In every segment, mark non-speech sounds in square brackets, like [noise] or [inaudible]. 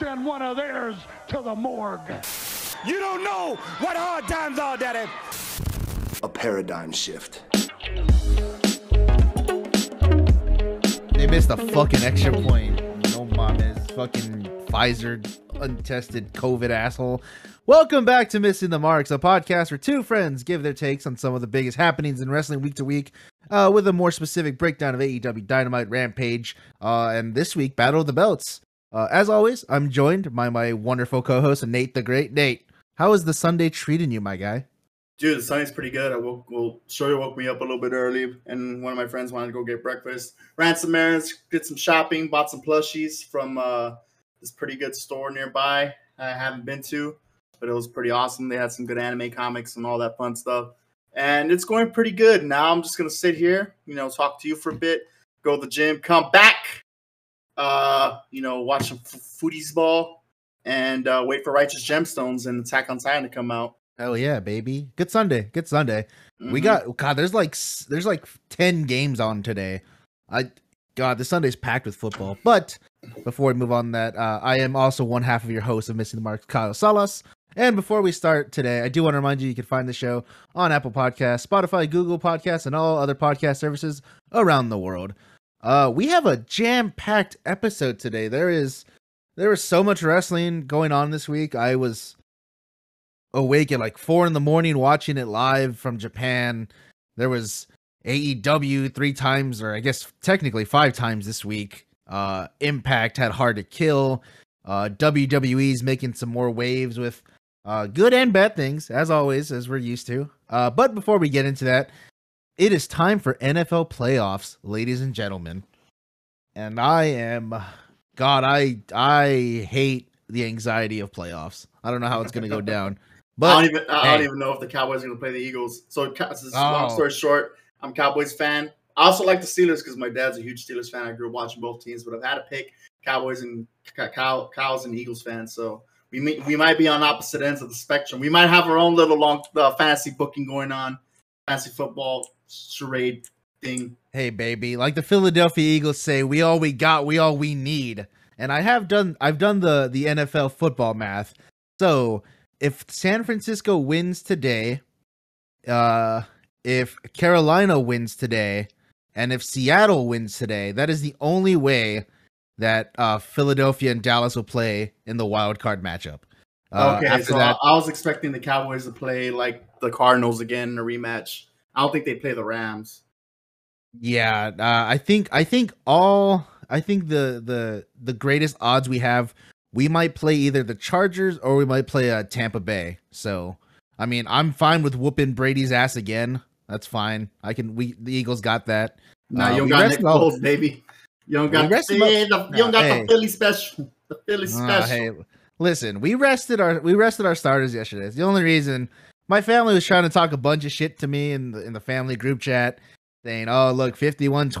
send one of theirs to the morgue. You don't know what hard times are, Daddy. A paradigm shift. They missed a fucking extra point. No mames. Fucking Pfizer untested COVID asshole. Welcome back to Missing the Marks, a podcast where two friends give their takes on some of the biggest happenings in wrestling week to week, uh, with a more specific breakdown of AEW Dynamite Rampage, uh, and this week Battle of the Belts. Uh, as always, I'm joined by my wonderful co-host Nate the Great. Nate, how is the Sunday treating you, my guy? Dude, the Sunday's pretty good. I woke well, woke me up a little bit early, and one of my friends wanted to go get breakfast. Ran some errands, did some shopping, bought some plushies from uh, this pretty good store nearby. I haven't been to, but it was pretty awesome. They had some good anime comics and all that fun stuff, and it's going pretty good. Now I'm just gonna sit here, you know, talk to you for a bit, go to the gym, come back, uh, you know, watch some f- foodies ball, and uh, wait for Righteous Gemstones and Attack on Titan to come out. Hell yeah, baby! Good Sunday, good Sunday. We Mhm. got God. There's like there's like ten games on today. I God, the Sunday's packed with football. But before we move on, that uh, I am also one half of your host of Missing the Mark, Kyle Salas. And before we start today, I do want to remind you you can find the show on Apple Podcasts, Spotify, Google Podcasts, and all other podcast services around the world. Uh, we have a jam-packed episode today. There is there was so much wrestling going on this week. I was awake at like four in the morning watching it live from Japan. There was AEW three times, or I guess technically five times this week. Uh, Impact had Hard to Kill. Uh, WWE's making some more waves with uh, good and bad things, as always, as we're used to. Uh, but before we get into that, it is time for NFL playoffs, ladies and gentlemen. And I am, God, I I hate the anxiety of playoffs. I don't know how it's gonna go [laughs] down. But I don't even I hey. don't even know if the Cowboys are going to play the Eagles. So, is long Oh. story short, I'm a Cowboys fan. I also like the Steelers because my dad's a huge Steelers fan. I grew up watching both teams, but I've had to pick Cowboys and Cow- Cow- Cows and Eagles fans. So we may, we might be on opposite ends of the spectrum. We might have our own little long uh, fantasy booking going on, fantasy football charade thing. hey baby like the philadelphia eagles say we all we got we all we need and i have done i've done the the nfl football math so if san francisco wins today uh if carolina wins today and if seattle wins today that is the only way that uh philadelphia and dallas will play in the wild card matchup uh, okay, so that I, I was expecting the Cowboys to play like the Cardinals again in a rematch. I don't think they play the Rams. Yeah, uh, I think I think all I think the the the greatest odds we have we might play either the Chargers or we might play uh, Tampa Bay. So I mean, I'm fine with whooping Brady's ass again. That's fine. I can. We the Eagles got that. Nah, Uh, you don't got Nick Foles, baby. You don't got the, the- you don't got Hey. the Philly special. The Philly special. hey, listen, we rested our we rested our starters yesterday. It's the only reason my family was trying to talk a bunch of shit to me in the in the family group chat, saying, "Oh, look, 51-26,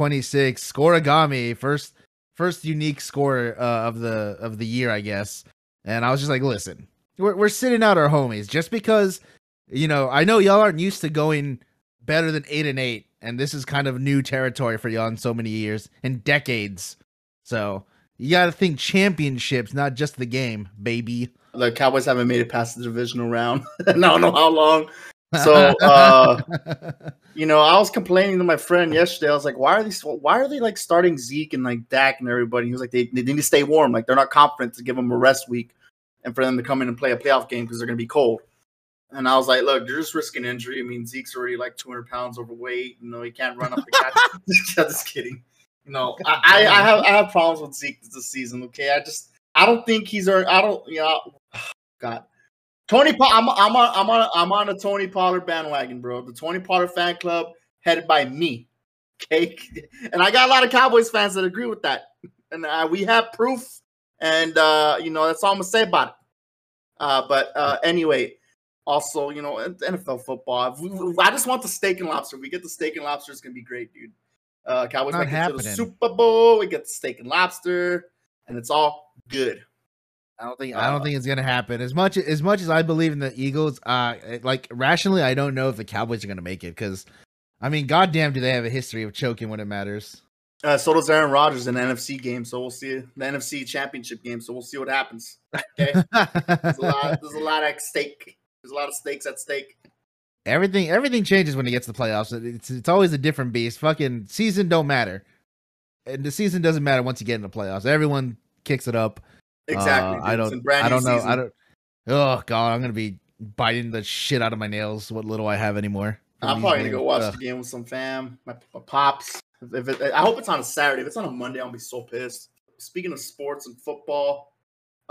scorigami, first first unique score uh, of the of the year, I guess." And I was just like, "Listen, we're we're sitting out our homies just because, you know, I know y'all aren't used to going better than eight and eight, and this is kind of new territory for y'all in so many years and decades. So." You got to think championships, not just the game, baby. The Cowboys haven't made it past the divisional round. [laughs] I don't know how long. So, uh, [laughs] you know, I was complaining to my friend yesterday. I was like, "Why are these? Why are they like starting Zeke and like Dak and everybody?" He was like, "They, they need to stay warm. Like they're not confident to give them a rest week, and for them to come in and play a playoff game because they're going to be cold." And I was like, "Look, you're just risking injury. I mean, Zeke's already like 200 pounds overweight. You know, he can't run up the catch." [laughs] I'm just kidding. You know, I, I, I have I have problems with Zeke this season. Okay, I just I don't think he's earned. I don't. You know, God. Tony, Pa- I'm I'm on I'm on I'm on a Tony Pollard bandwagon, bro. The Tony Pollard fan club headed by me, [laughs] okay. And I got a lot of Cowboys fans that agree with that, and uh, we have proof. And uh, you know that's all I'm gonna say about it. Uh, but uh, anyway, also you know NFL football. I just want the steak and lobster. We get the steak and lobster. It's gonna be great, dude. Uh, Cowboys make it to the. Super Bowl. We get the steak and lobster, and it's all good. I don't think I don't think it's gonna happen. As much as much as I believe in the Eagles, uh, like rationally, I don't know if the Cowboys are gonna make it because, I mean, goddamn, do they have a history of choking when it matters? Uh, so does Aaron Rodgers in the NFC game. So we'll see the NFC Championship game. So we'll see what happens. Okay, [laughs] there's a lot. There's a lot at stake. There's a lot of stakes at stake. everything everything changes when it gets to the playoffs. It's it's always a different beast. Fucking season don't matter, and the season doesn't matter once you get into the playoffs. Everyone kicks it up. Exactly. Uh, I don't. I don't know. season. I don't. Oh god, I'm gonna be biting the shit out of my nails. What little I have anymore. I'm probably gonna go watch Ugh. the game with some fam, my, my pops. If it, I hope it's on a Saturday. If it's on a Monday, I'll be so pissed. Speaking of sports and football,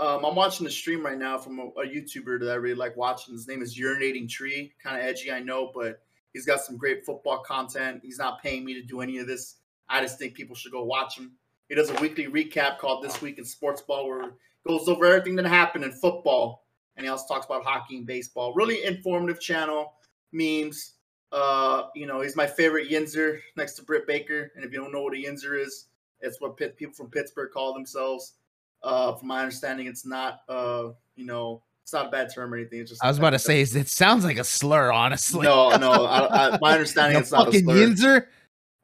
um, I'm watching a stream right now from a, a YouTuber that I really like watching. His name is Urinating Tree. Kind of edgy, I know, but he's got some great football content. He's not paying me to do any of this. I just think people should go watch him. He does a weekly recap called This Week in Sports Ball, where he goes over everything that happened in football, and he also talks about hockey and baseball. Really informative channel, memes. Uh, you know, he's my favorite Yinzer next to Britt Baker. And if you don't know what a Yinzer is, it's what Pitt, people from Pittsburgh call themselves. Uh, from my understanding, it's not uh, you know, it's not a bad term or anything. It's just I was about to say, it sounds like a slur. Honestly, no, no. I, I, my [laughs] understanding, it's not a slur. Yinzer.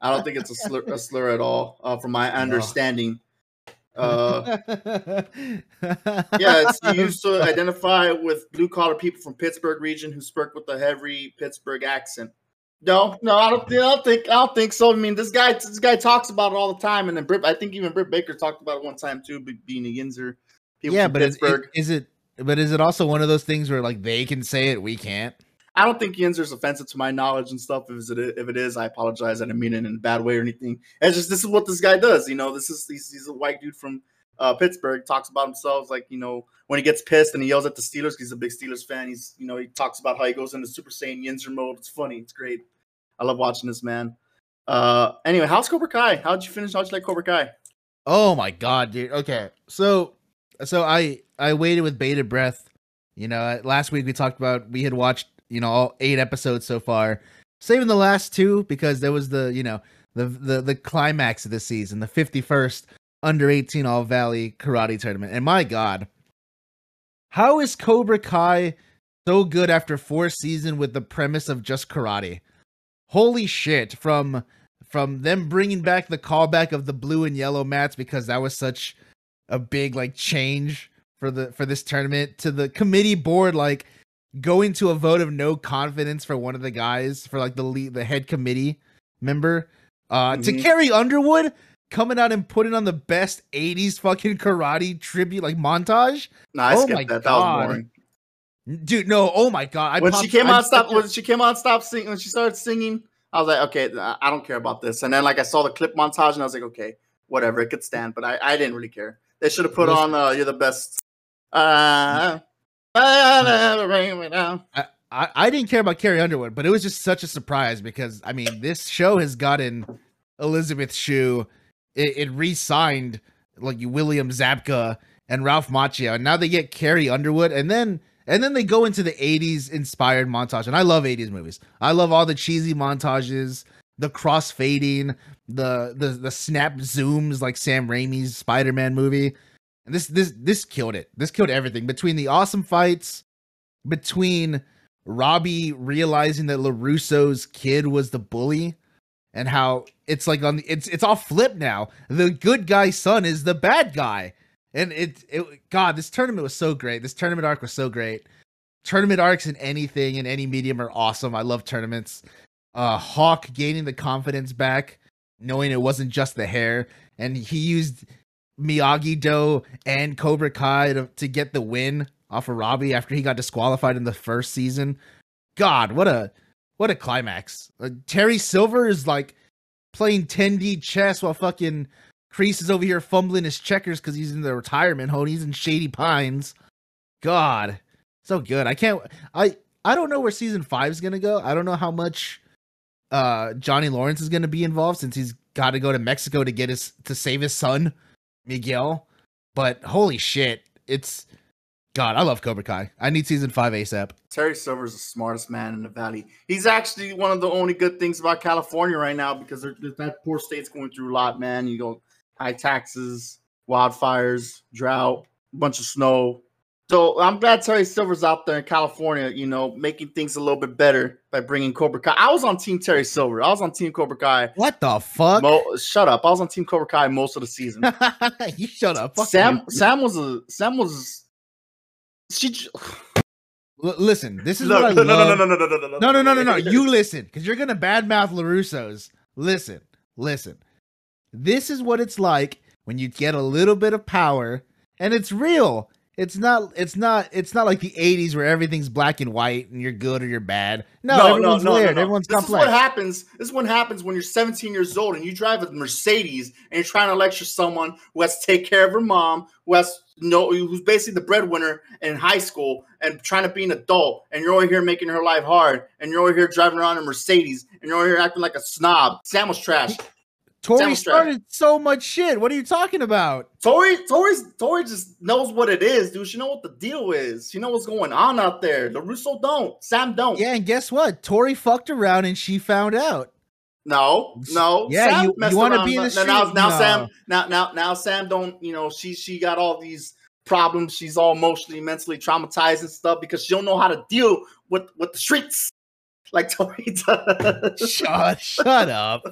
I don't think it's a slur, a slur at all. Uh, from my understanding, uh, yeah, it's used to [laughs] identify with blue collar people from Pittsburgh region who spoke with a heavy Pittsburgh accent. No, no, I don't, I don't think I don't think so. I mean, this guy this guy talks about it all the time, and then Britt, I think even Britt Baker talked about it one time too, being a Yinzer. People yeah, but is, Pittsburgh. is it? But is it also one of those things where like they can say it, we can't? I don't think Yinzer's offensive to my knowledge and stuff. If it if it is, I apologize. I didn't mean it in a bad way or anything. It's just this is what this guy does. You know, this is he's, he's a white dude from uh, Pittsburgh. Talks about himself like you know when he gets pissed and he yells at the Steelers. He's a big Steelers fan. He's you know he talks about how he goes into Super Saiyan Yinzer mode. It's funny. It's great. I love watching this man. Uh, anyway, how's Cobra Kai? How'd you finish? How'd you like Cobra Kai? Oh my god, dude. Okay, so so I I waited with bated breath. You know, last week we talked about we had watched you know all eight episodes so far, saving the last two because there was the you know the the the climax of the season, the fifty first under eighteen All Valley Karate Tournament, and my god, how is Cobra Kai so good after four season with the premise of just karate? Holy shit! From from them bringing back the callback of the blue and yellow mats because that was such a big like change for the for this tournament to the committee board like going to a vote of no confidence for one of the guys for like the lead the head committee member uh to Mhm. Carrie Underwood coming out and putting on the best 80s fucking karate tribute like montage Nah, I Oh my that. That God. was boring. dude no oh my god I when she came I'm out, stop. When she came out, stop singing. When she started singing, I was like, okay, I I don't care about this. And then like I saw the clip montage, and I was like, okay, whatever, it could stand. But I, I didn't really care. They should have put on uh, "You're the Best." Uh, [laughs] I bring me down. I, I didn't care about Carrie Underwood, but it was just such a surprise because I mean this show has gotten Elizabeth Shue, it, it re-signed like William Zabka and Ralph Macchio, and now they get Carrie Underwood, and then and then they go into the '80s inspired montage, and I love '80s movies. I love all the cheesy montages, the cross fading, the the the snap zooms like Sam Raimi's Spider-Man movie, and this this this killed it. This killed everything between the awesome fights, between Robbie realizing that LaRusso's kid was the bully and how it's like on the it's it's all flipped now. The good guy's son is the bad guy. And it it God, this tournament was so great. This tournament arc was so great. Tournament arcs in anything in any medium are awesome. I love tournaments. Uh Hawk gaining the confidence back, knowing it wasn't just the hair, and he used Miyagi Do and Cobra Kai to, to get the win off of Robbie after he got disqualified in the first season. God, what a what a climax! Uh, Terry Silver is like playing 10D chess while fucking Kreese is over here fumbling his checkers because he's in the retirement home. He's in Shady Pines. God, so good. I can't. I I don't know where season five is gonna go. I don't know how much uh Johnny Lawrence is gonna be involved since he's got to go to Mexico to get his to save his son Miguel. But holy shit, it's God. I love Cobra Kai. I need season five ASAP. Terry Silver's the smartest man in the valley. He's actually one of the only good things about California right now because that poor state's going through a lot, man. You go high taxes, wildfires, drought, bunch of snow. So I'm glad Terry Silver's out there in California, you know, making things a little bit better by bringing Cobra Kai. I was on Team Terry Silver. I was on Team Cobra Kai. What the fuck? Mo- shut up. I was on Team Cobra Kai most of the season. [laughs] you shut up. Fuck Sam you. Sam was a Sam was she j- L- listen, this is Look, what I no, no, love. no, no, no, no, no, no, No, no, no, no, no. You listen, because you're gonna badmouth Larusso's. Listen, listen. This is what it's like when you get a little bit of power, and it's real. It's not. It's not. It's not like the '80s where everything's black and white and you're good or you're bad. No, everyone's layered. Everyone's this complex. is what happens. This is what happens when you're 17 years old and you drive a Mercedes and you're trying to lecture someone who has to take care of her mom, who has no, who's basically the breadwinner in high school and trying to be an adult, and you're over here making her life hard, and you're over here driving around in a Mercedes, and you're over here acting like a snob. Sam was trash. Tori started so much shit. What are you talking about? Tori, Tori's, Tori just knows what it is, dude. She know what the deal is. She know what's going on out there. LaRusso don't. Sam don't. Yeah, and guess what? Tori fucked around and she found out. No, no. Yeah, Sam you- you wanna be in the now, now, now No. Sam, now, now, now Sam don't. You know, she she got all these problems. She's all emotionally, mentally traumatized and stuff because she don't know how to deal with with the streets like [laughs] Tori does. Shut, shut up.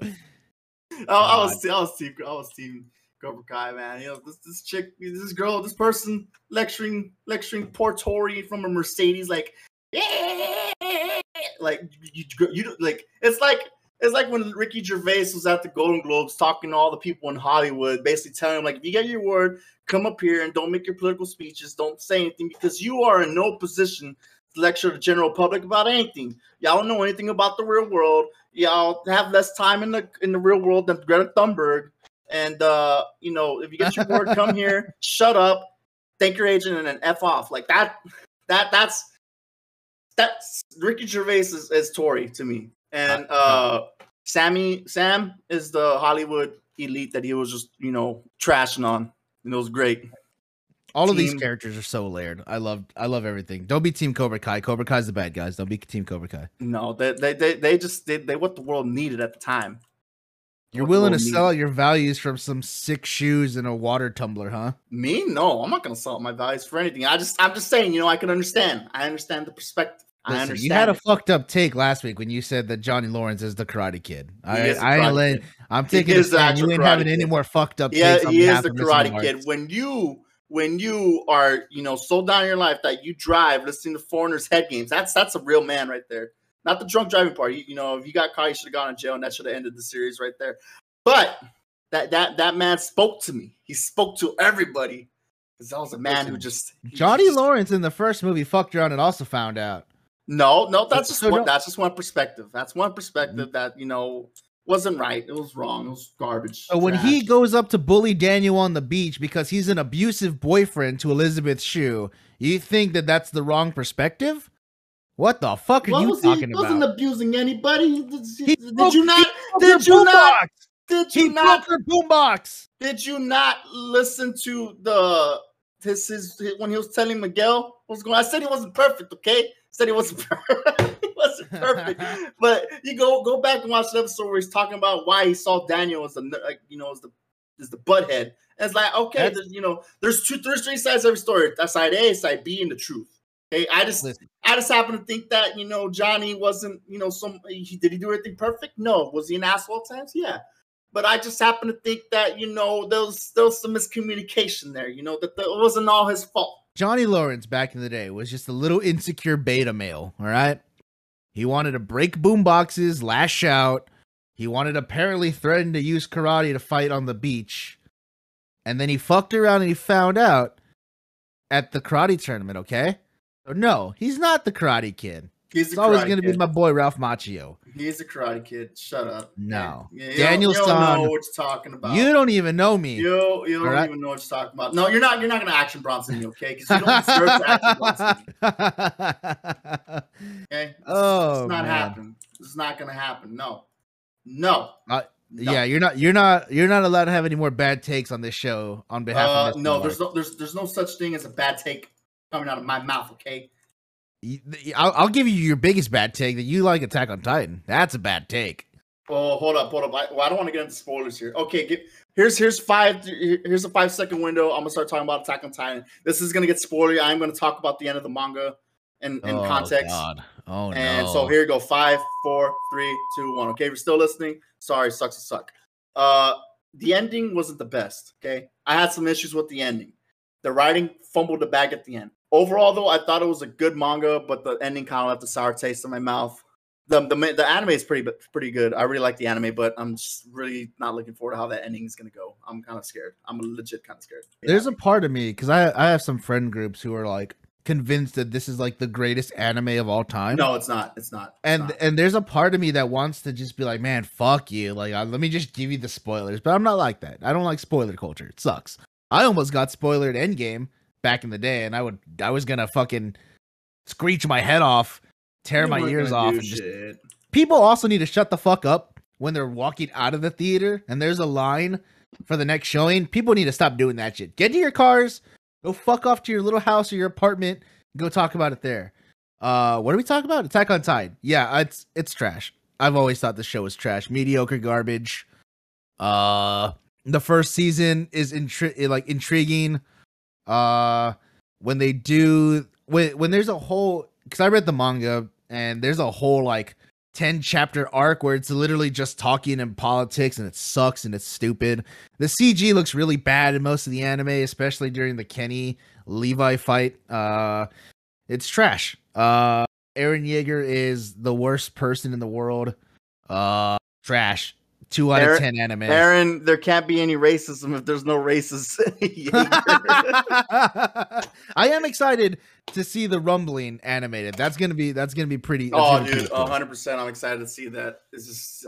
[laughs] I, I was, I was team, I was team Cobra Kai, man. You know, this this chick, this girl, this person lecturing lecturing poor Tori from a Mercedes, like, [laughs] like you, you, you like it's like it's like when Ricky Gervais was at the Golden Globes talking to all the people in Hollywood, basically telling them like, if you get your word, come up here and don't make your political speeches, don't say anything because you are in no position lecture the general public about anything. Y'all don't know anything about the real world. Y'all have less time in the in the real world than Greta Thunberg. And uh, you know, if you get your word, come [laughs] here, shut up, thank your agent, and then f off. Like that. That that's that's Ricky Gervais is, is Tori to me, and uh, Sammy Sam is the Hollywood elite that he was just you know trashing on, and it was great. All of these characters are so layered. I love I love everything. Don't be Team Cobra Kai. Cobra Kai's the bad guys. Don't be Team Cobra Kai. No, they they they, they just they, they what the world needed at the time. You're What willing to sell out your values from some sick shoes and a water tumbler, huh? Me, no, I'm not gonna sell my values for anything. I just I'm just saying, you know, I can understand. I understand the perspective. I understand. you had a fucked up take last week when you said that Johnny Lawrence is the Karate Kid. I, I ain't letting, Kid. I'm taking is a. You ain't having any more fucked up yeah, he is the. Karate Kid. When you when you are you know so down in your life that you drive listening to Foreigner's head games, that's that's a real man right there. Not the drunk driving part. You, you know, if you got caught, you should have gone to jail, and that should have ended the series right there. But that that that man spoke to me. He spoke to everybody. Because that was a man who just Johnny just- Lawrence in the first movie fucked around and also found out. No, no, that's just So one. That's just one perspective. That's one perspective mm-hmm. that you know wasn't right. It was wrong. It was garbage. So when he goes up to bully Daniel on the beach because he's an abusive boyfriend to Elizabeth Shue, you think that that's the wrong perspective? What the fuck are What you talking he, wasn't abusing anybody. Did, He did broke- you not? he Did you not? Did He you not? broke her boombox. Did you not listen to the his, his his- when he was telling Miguel what was going? on? I said he wasn't perfect. Okay, said he wasn't [laughs] perfect. Perfect. but you go go back and watch the episode where he's talking about why he saw Daniel as the like, you know as the as the butthead. And it's like okay, there's, you know, there's two, there's three sides to every story. That's side A, side B, and the truth. Okay, I just Listen. I just happen to think that you know Johnny wasn't you know some he did he do everything perfect? No. Was he an asshole at times? Yeah. But I just happen to think that you know there was there was some miscommunication there. You know that, that it wasn't all his fault. Johnny Lawrence back in the day was just a little insecure beta male, all right? He wanted to break boomboxes, lash out. He wanted apparently threatened to use karate to fight on the beach. And then he fucked around and he found out at the karate tournament, okay? So no, he's not the karate kid. He's It's always going to be my boy Ralph Macchio. He's a karate kid. Shut up. No. Yeah, you Daniel don't, you don't know what you're talking about. You don't even know me. You, you don't Alright. even know what you're talking about. No, you're not. You're not gonna action Bronson me, okay? Because you don't deserve to action Bronson. [laughs] Okay. Oh, it's not happening. It's not gonna happen. No. No. Uh, No. Yeah, you're not you're not you're not allowed to have any more bad takes on this show on behalf Uh, of Mr. no, Mark. there's no there's there's no such thing as a bad take coming out of my mouth, okay? I'll, I'll give you your biggest bad take that you like Attack on Titan. That's a bad take. Oh, hold up, hold up. I, well, I don't want to get into spoilers here. Okay, get, here's here's five. Here's a five second window. I'm gonna start talking about Attack on Titan. This is gonna get spoilery. I'm gonna talk about the end of the manga in, in oh, context. God. Oh no. And no. so here you go. Five, four, three, two, one. Okay, if you're still listening, sorry, sucks to suck. Uh, the ending wasn't the best. Okay, I had some issues with the ending. The writing fumbled the bag at the end. Overall, though, I thought it was a good manga, but the ending kind of left a sour taste in my mouth. The, the the anime is pretty pretty good. I really like the anime, but I'm just really not looking forward to how that ending is gonna go. I'm kind of scared. I'm legit kind of scared. There's a part of me because I I have some friend groups who are like convinced that this is like the greatest anime of all time. no, it's not. It's not. It's and not. and there's a part of me that wants to just be like, man, fuck you. Like, uh, let me just give you the spoilers. But I'm not like that. I don't like spoiler culture. It sucks. I almost got spoilered Endgame back in the day, and I would I was gonna fucking screech my head off, tear You my ears off, and just shit. people also need to shut the fuck up when they're walking out of the theater and there's a line for the next showing. People need to stop doing that shit. Get to your cars, go fuck off to your little house or your apartment, go talk about it there. Uh, what are we talking about? Attack on Tide. Yeah, it's it's trash. I've always thought the show was trash, mediocre garbage. Uh, the first season is intri- like intriguing. Uh, when they do when when there's a whole because I read the manga and there's a whole like 10 chapter arc where it's literally just talking and politics and it sucks and it's stupid. The CG looks really bad in most of the anime, especially during the Kenny Levi fight. Uh it's trash. Uh Eren Yeager is the worst person in the world. Uh trash. 2 out Eren- of 10 anime. Eren, there can't be any racism if there's no races. [laughs] [laughs] I am excited to see the rumbling animated. That's gonna be that's gonna be pretty. oh, dude, pretty hundred percent. I'm excited to see that. This is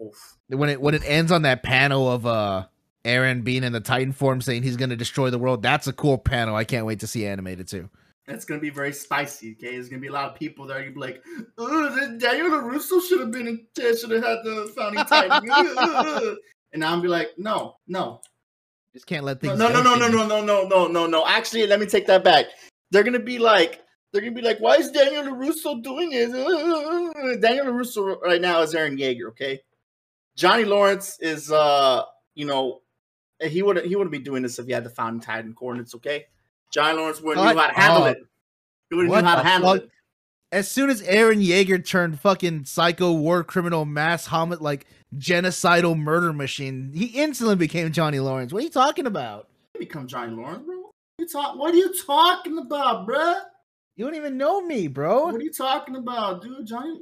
oof. when it when it ends on that panel of uh Eren being in the Titan form saying he's gonna destroy the world. That's a cool panel. I can't wait to see animated too. It's gonna be very spicy. Okay, there's gonna be a lot of people there. You'd be like, "Oh, Daniel Larusso should have been in. Should have had the founding [laughs] titan." And I'm be like, "No, no, Just can't let things. no, no, no, no, no, no, no, no, no, no. Actually, let me take that back. They're gonna be like, they're gonna be like, why is Daniel Larusso doing this? Daniel Larusso right now is Eren Yeager. Okay, Johnny Lawrence is, uh, you know, he wouldn't he wouldn't be doing this if he had the founding titan coordinates. Okay, Johnny Lawrence wouldn't know What? how to handle Oh. it. He wouldn't know how to handle fuck? it. As soon as Eren Yeager turned fucking psycho war criminal mass homicide like genocidal murder machine, he instantly became Johnny Lawrence. What are you talking about? He become Johnny Lawrence, bro. What you talk? What are you talking about, bruh? You don't even know me, bro. What are you talking about, dude? Johnny,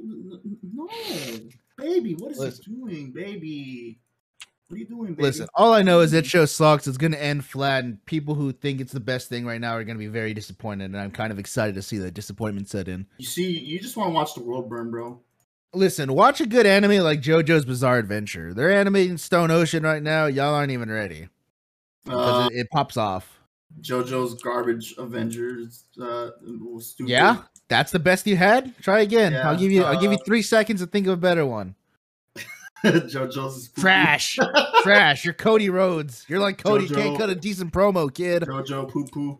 no, baby. What is Listen. he doing, baby? What are you doing, baby? Listen, all I know is that show sucks. It's gonna end flat, and people who think it's the best thing right now are gonna be very disappointed. And I'm kind of excited to see that disappointment set in. You see, you just want to watch the world burn, bro. Listen, watch a good anime like JoJo's Bizarre Adventure. They're animating Stone Ocean right now. Y'all aren't even ready because Uh, it, it pops off. JoJo's garbage Avengers. Uh, stupid. Yeah, that's the best you had. Try again. I'll give you. I'll give you uh, three seconds to think of a better one. [laughs] JoJo's is. Trash, trash. [laughs] You're Cody Rhodes. You're like Cody. JoJo. Can't cut a decent promo, kid. JoJo poo poo.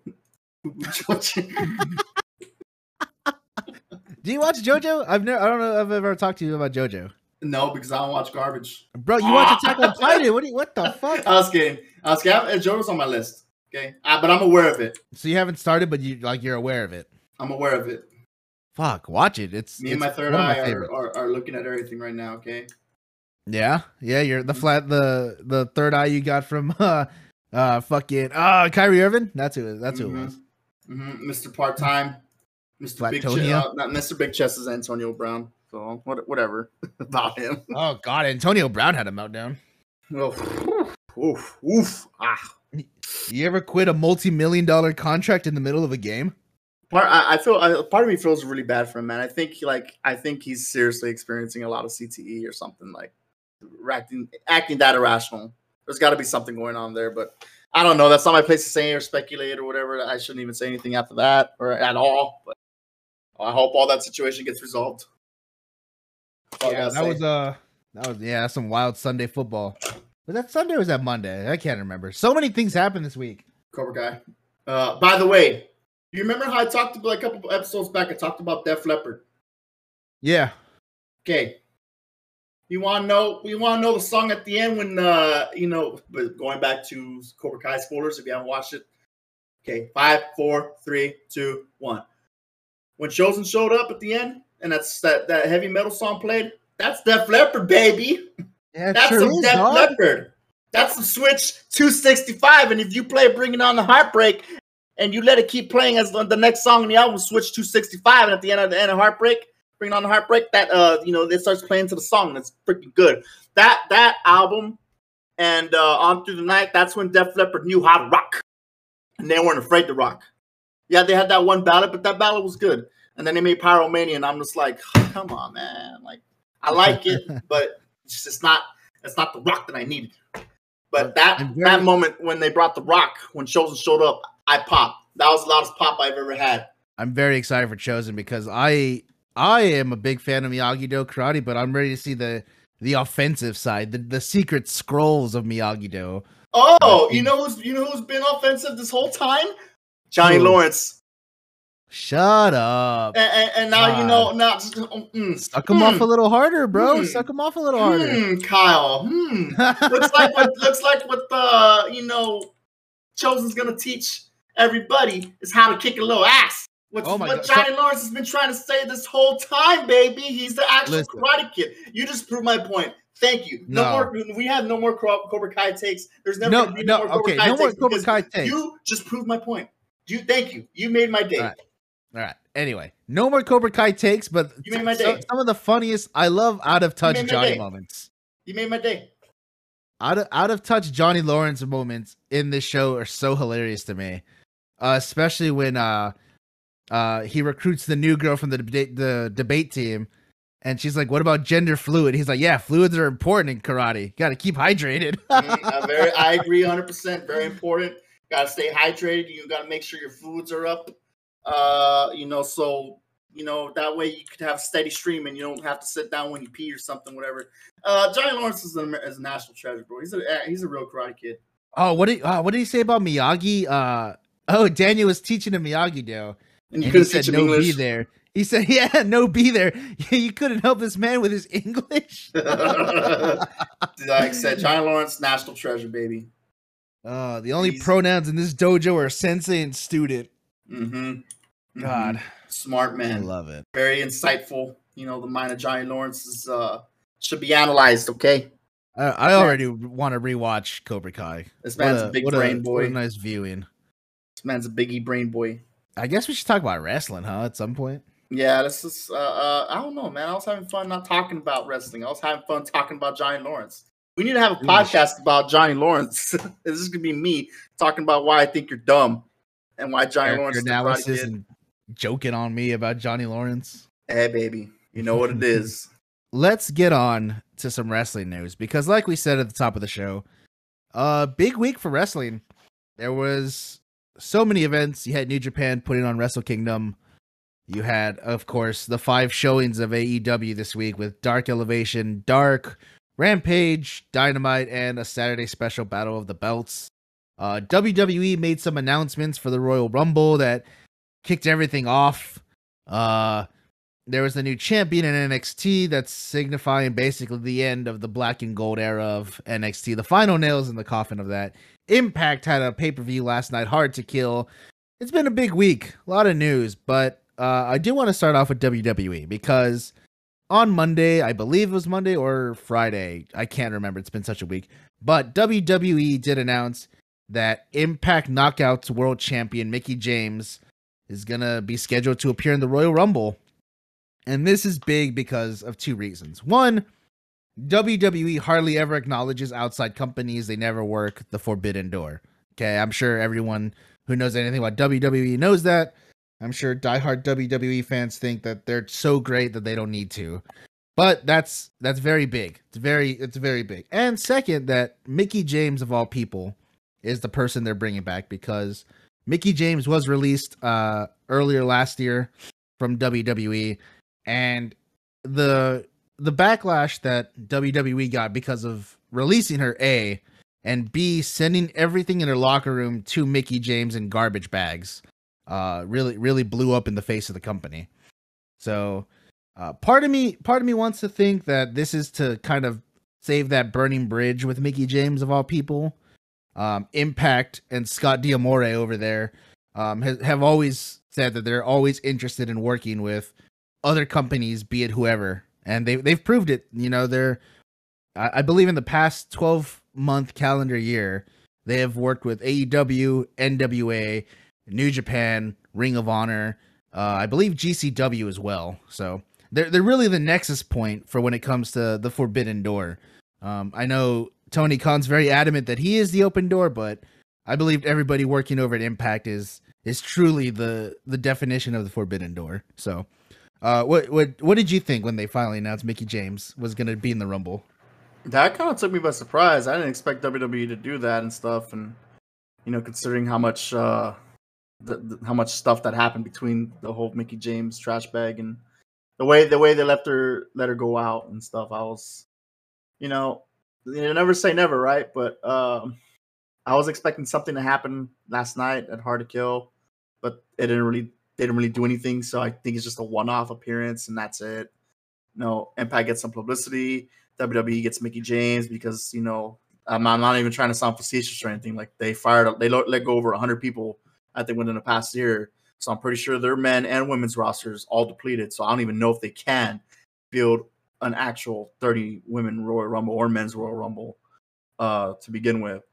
Poo poo JoJo. [laughs] Do you watch JoJo? I've never. I don't know. if I've ever talked to you about JoJo, no, because I don't watch garbage. bro. You watch Attack on Titan. What? Do you, what the fuck? I was kidding. I was kidding. I- JoJo's on my list. Okay, uh, but I'm aware of it. So you haven't started, but you like you're aware of it. I'm aware of it. Fuck, watch it. It's Me and my third of my eye are, are, are looking at everything right now. Okay. Yeah, yeah. You're the flat the the third eye you got from [laughs] uh uh fucking uh Kyrie Irving. That's who. That's who it Mhm. was. hmm Mr. Part Time, Mr. Big Chest, uh, not Mr. Big Chest is Antonio Brown. So what, whatever [laughs] about him. [laughs] Oh God, Antonio Brown had a meltdown. Oh, oof, oof, ah. You ever quit a multi-million dollar contract in the middle of a game? Part, I, I feel, I, part of me feels really bad for him, man. I think, like, I think he's seriously experiencing a lot of CTE or something, like, acting, acting that irrational. There's got to be something going on there, but I don't know. That's not my place to say or speculate or whatever. I shouldn't even say anything after that or at all. But I hope all that situation gets resolved. That's all I Yeah, that say. was uh that was yeah, that's some wild Sunday football. Was that Sunday or was that Monday? I can't remember. So many things happened this week. Cobra guy. Uh, by the way, do you remember how I talked about a couple episodes back? I talked about Def Leppard. Yeah. Okay. You want to know? We want to know the song at the end when uh you know. But going back to Cobra Kai spoilers, if you haven't watched it. Okay, five, four, three, two, one. When Chozen showed up at the end, and that's that that heavy metal song played. That's Def Leppard, baby. Yeah, That's sure some Def dog. Leppard. That's the Switch 265. And if you play Bringing On the Heartbreak and you let it keep playing as the, the next song in the album, Switch 265, and at the end of the end of Heartbreak, Bringing On the Heartbreak, that uh, you know, it starts playing to the song That's freaking good. That that album and uh, on through the night, that's when Def Leppard knew how to rock, and they weren't afraid to rock. Yeah, they had that one ballad, but that ballad was good. And then they made Pyromania, and I'm just like, come on, man. Like, I like it, [laughs] but it's just not. It's not the rock that I needed. But that very- that moment when they brought the rock, when Chozen showed up, I popped. That was the loudest pop I've ever had. I'm very excited for Chozen because I I am a big fan of Miyagi Do karate, but I'm ready to see the the offensive side, the, the secret scrolls of Miyagi Do. Oh, you know who's you know who's been offensive this whole time? Johnny? Lawrence. Shut up. And, and, and now you know now. just- mm, Suck him off hmm, a little harder, bro. Hmm. Suck him off a little harder. Kyle. Hmm. looks like what [laughs] looks like what the you know Chozen's gonna teach everybody is how to kick a little ass. What's, Oh what God. Johnny Lawrence has been trying to say this whole time, baby. He's the actual Listen. Karate Kid. You just proved my point. Thank you. No, No. more. We have no more Cobra Kai takes. There's never no, be no, more Cobra okay, Kai no more Cobra Kai takes. You just proved my point. You thank you. You made my day. All right. All right. Anyway, no more Cobra Kai takes, but You made my some, day. some of the funniest, I love out of touch Johnny day. moments. You made my day. Out of out of touch Johnny Lawrence moments in this show are so hilarious to me, uh, especially when uh, uh, he recruits the new girl from the debate the debate team, and she's like, "What about gender fluid?" He's like, "Yeah, fluids are important in karate. Got to keep hydrated." [laughs] Mm, I [laughs] very, I agree 100. percent Very important. Got to stay hydrated. You got to make sure your fluids are up. Uh, you know, so you know that way you could have steady stream and you don't have to sit down when you pee or something, whatever. Uh, Johnny Lawrence is, an, is a national treasure, bro. He's a he's a real karate kid. oh, what did uh, what did he say about Miyagi? Uh, oh, Daniel was teaching him Miyagi Do. And you he couldn't said teach him no be there. He said, "Yeah, [laughs] no be there. [laughs] you couldn't help this man with his English." [laughs] like I said, Johnny Lawrence, national treasure, baby. Uh, the only pronouns in this dojo are sensei and student. Mm-hmm. God, smart man. I love it. very insightful. You know, the mind of Johnny Lawrence is uh should be analyzed. Okay, I, I already want to rewatch Cobra Kai. this What man's a, a, big what brain a, boy. What a nice viewing. This man's a biggie brain boy. I guess we should talk about wrestling, huh? At some point. Yeah, this is. Uh, uh, I don't know, man. I was having fun not talking about wrestling. I was having fun talking about Johnny Lawrence. We need to have a podcast about Johnny Lawrence. [laughs] this is gonna be me talking about why I think you're dumb and why Johnny Character Lawrence is analysis and joking on me about Johnny Lawrence. Hey, baby, you know what it [laughs] is. Let's get on to some wrestling news because, like we said at the top of the show, uh, big week for wrestling. There was so many events. You had New Japan putting on Wrestle Kingdom. You had, of course, the five showings of AEW this week with Dark Elevation, Dark, Rampage, Dynamite, and a Saturday special Battle of the Belts. Uh, WWE made some announcements for the Royal Rumble that kicked everything off. Uh, there was the new champion in NXT that's signifying basically the end of the black and gold era of NXT. The final nails in the coffin of that. Impact had a pay per view last night, hard to kill. It's been a big week, a lot of news, but uh, I do want to start off with WWE because on Monday, I believe it was Monday or Friday, I can't remember. It's been such a week, but WWE did announce that Impact Knockouts World Champion Mickie James is gonna be scheduled to appear in the Royal Rumble. And this is big because of two reasons. One, WWE hardly ever acknowledges outside companies, they never work the forbidden door. Okay, I'm sure everyone who knows anything about WWE knows that. I'm sure diehard WWE fans think that they're so great that they don't need to. But that's that's very big. It's very it's very big. And second, that Mickie James of all people is the person they're bringing back because Mickie James was released uh earlier last year from WWE and the the backlash that WWE got because of releasing her A and B sending everything in her locker room to Mickie James in garbage bags uh really really blew up in the face of the company. So Uh, part of me, part of me wants to think that this is to kind of save that burning bridge with Mickie James of all people. Um, Impact and Scott D'Amore over there um, have, have always said that they're always interested in working with other companies, be it whoever, and they they've proved it. You know, they're I, I believe in the past twelve month calendar year, they have worked with AEW, NWA, New Japan, Ring of Honor, uh, I believe GCW as well. So they're they're really the nexus point for when it comes to the Forbidden Door. Um, I know Tony Khan's very adamant that he is the open door, but I believe everybody working over at Impact is is truly the the definition of the Forbidden Door. So, uh, what what what did you think when they finally announced Mickie James was going to be in the Rumble? That kind of took me by surprise. I didn't expect WWE to do that and stuff, and you know, considering how much uh, the, the, how much stuff that happened between the whole Mickie James trash bag and the way the way they left her let her go out and stuff. I was, you know, you never say never, right? But um, I was expecting something to happen last night at Hard to Kill, but it didn't really they didn't really do anything. So I think it's just a one off appearance and that's it. You know, Impact gets some publicity. WWE gets Mickie James because you know I'm I'm not even trying to sound facetious or anything. Like they fired, they let go over 100 people I think within the past year. So I'm pretty sure their men and women's rosters all depleted. So I don't even know if they can build an actual 30 women Royal Rumble or men's Royal Rumble uh, to begin with.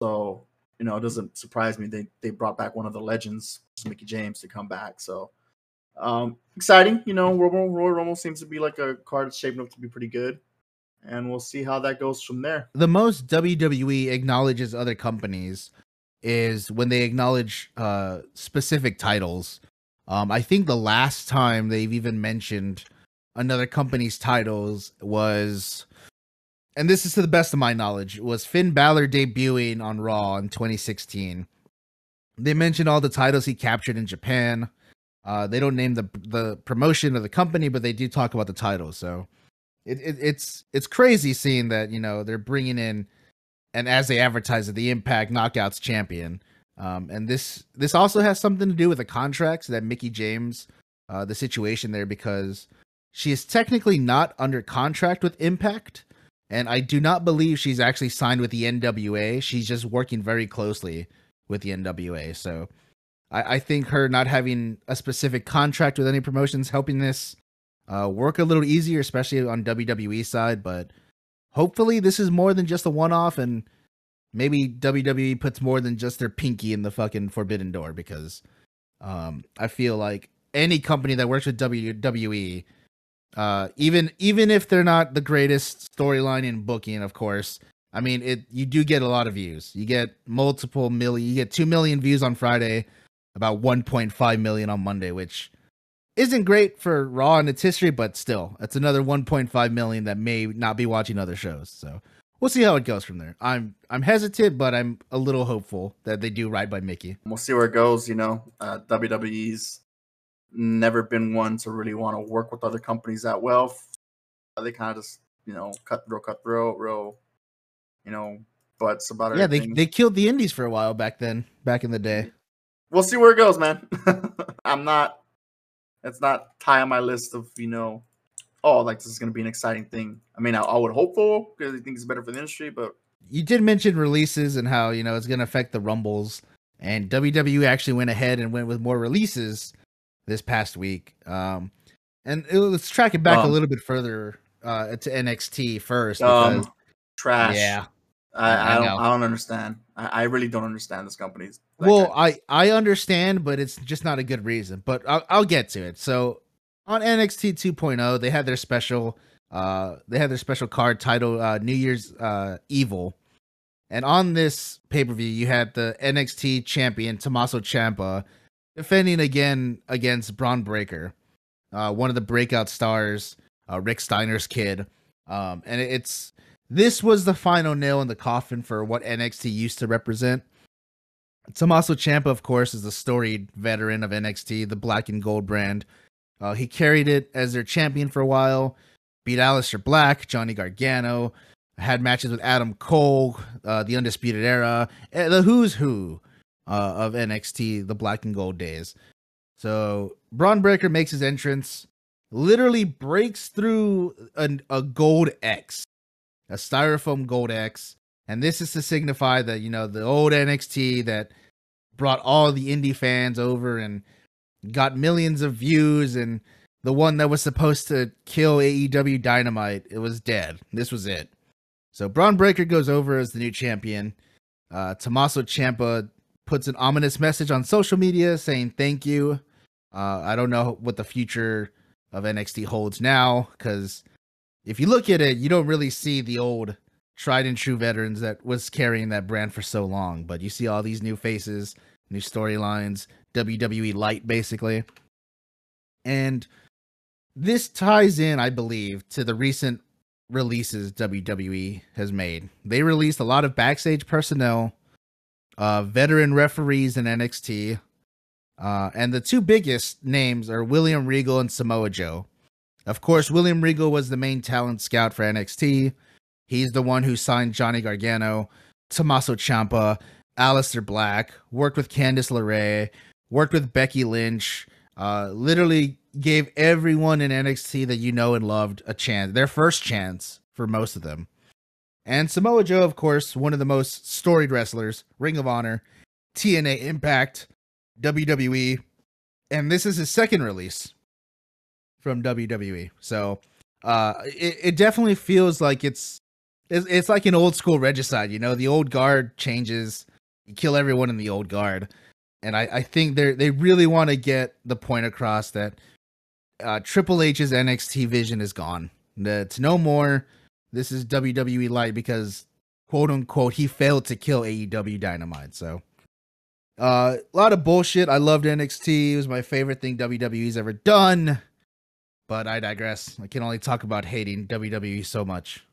So you know, it doesn't surprise me they they brought back one of the legends, Mickie James, to come back. So um, exciting. You know, Royal, Royal Rumble seems to be like a card that's shaping up to be pretty good and we'll see how that goes from there. The most WWE acknowledges other companies is when they acknowledge uh, specific titles. Um, I think the last time they've even mentioned another company's titles was, and this is to the best of my knowledge, was Finn Balor debuting on Raw in 2016. They mentioned all the titles he captured in Japan. Uh, they don't name the the promotion of the company, but they do talk about the titles. So it, it, it's it's crazy seeing that you know they're bringing in and as they advertise it the impact knockouts champion um, and this this also has something to do with the contracts that mickie james uh, the situation there because she is technically not under contract with impact and i do not believe she's actually signed with the nwa she's just working very closely with the nwa so I, I think her not having a specific contract with any promotions helping this uh, work a little easier, especially on WWE side. But hopefully, this is more than just a one off, and maybe WWE puts more than just their pinky in the fucking Forbidden Door because um, I feel like any company that works with WWE, uh, even even if they're not the greatest storyline in booking, of course. I mean, it you do get a lot of views. You get multiple million. You get two million views on Friday, about 1.5 million on Monday, which isn't great for Raw and its history, but still, it's another 1.5 million that may not be watching other shows. So we'll see how it goes from there. I'm I'm hesitant, but I'm a little hopeful that they do right by Mickie. We'll see where it goes. You know, uh, WWE's never been one to really want to work with other companies that well. They kind of just you know cut real cutthroat, real you know butts about it. Yeah, they they killed the Indies for a while back then, back in the day. We'll see where it goes, man. [laughs] I'm not it's not high on my list of you know, oh, like this is going to be an exciting thing. I mean, I, I would hope for because I think it's better for the industry, but you did mention releases and how you know it's going to affect the rumbles, and WWE actually went ahead and went with more releases this past week. Um, and it, let's track it back um, a little bit further uh, to NXT first. Because, um, trash. Yeah, I, I, I don't. I don't understand. I, I, really don't understand this company's. well, I I understand, but it's just not a good reason. But I'll, I'll get to it. So on NXT 2.0, they had their special. Uh, they had their special card titled uh, New Year's uh, Evil, and on this pay per view, you had the NXT champion Tommaso Ciampa defending again against Bron Breakker, uh, one of the breakout stars, uh, Rick Steiner's kid. Um, and it's this was the final nail in the coffin for what NXT used to represent. Tommaso Ciampa, of course, is a storied veteran of NXT, the black and gold brand. Uh, he carried it as their champion for a while, beat Aleister Black, Johnny Gargano, had matches with Adam Cole, uh, the Undisputed Era, eh, the who's who uh, of NXT, the black and gold days. So Bron Breakker makes his entrance, literally breaks through an, a gold X, a styrofoam gold X. And this is to signify that, you know, the old NXT that brought all the indie fans over and got millions of views and the one that was supposed to kill AEW Dynamite, it was dead. This was it. So Bron Breakker goes over as the new champion. Uh, Tommaso Ciampa puts an ominous message on social media saying thank you. Uh, I don't know what the future of NXT holds now because if you look at it, you don't really see the old tried and true veterans that was carrying that brand for so long. But you see all these new faces, new storylines, WWE light basically. And this ties in, I believe, to the recent releases WWE has made. They released a lot of backstage personnel, uh, veteran referees in NXT, uh, and the two biggest names are William Regal and Samoa Joe. Of course, William Regal was the main talent scout for NXT. He's the one who signed Johnny Gargano, Tommaso Ciampa, Aleister Black, worked with Candice LeRae, worked with Becky Lynch, uh, literally gave everyone in NXT that you know and loved a chance, their first chance for most of them. And Samoa Joe, of course, one of the most storied wrestlers, Ring of Honor, TNA Impact, WWE, and this is his second release from WWE. So uh, it, it definitely feels like it's, it's it's like an old school regicide. You know, the old guard changes, you kill everyone in the old guard, and I I think they they really want to get the point across that uh, Triple H's NXT vision is gone. It's no more. This is WWE light because quote unquote he failed to kill AEW Dynamite. So uh, a lot of bullshit. I loved NXT. It was my favorite thing WWE's ever done. But I digress. I can only talk about hating WWE so much.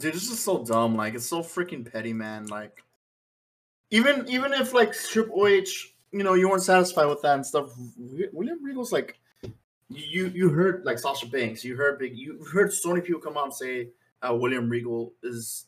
Dude, this is so dumb. Like it's so freaking petty, man. Like even even if like Triple H, you know, you weren't satisfied with that and stuff. William Regal's like you you heard like Sasha Banks, you heard big, you heard so many people come out and say uh, William Regal is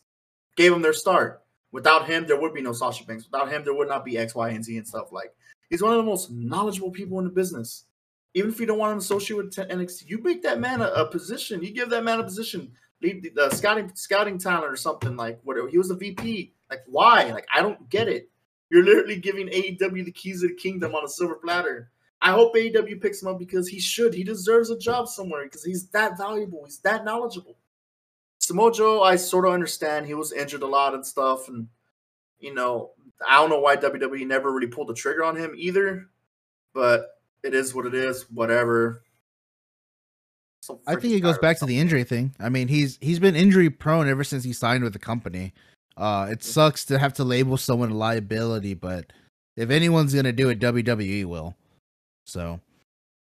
gave him their start. Without him, there would be no Sasha Banks. Without him, there would not be X, Y, and Z and stuff. Like he's one of the most knowledgeable people in the business. Even if you don't want him associated with NXT, you make that man a, a position. You give that man a position, lead the, the scouting scouting talent or something like whatever. He was a VP. Like why? Like I don't get it. You're literally giving AEW the keys of the kingdom on a silver platter. I hope AEW picks him up because he should. He deserves a job somewhere because he's that valuable. He's that knowledgeable. Samoa Joe, I sort of understand. He was injured a lot and stuff, and you know, I don't know why WWE never really pulled the trigger on him either. But it is what it is. Whatever. So I think it goes back to the injury thing. I mean, he's he's been injury prone ever since he signed with the company. Uh, it sucks to have to label someone a liability, but if anyone's gonna do it, WWE will. So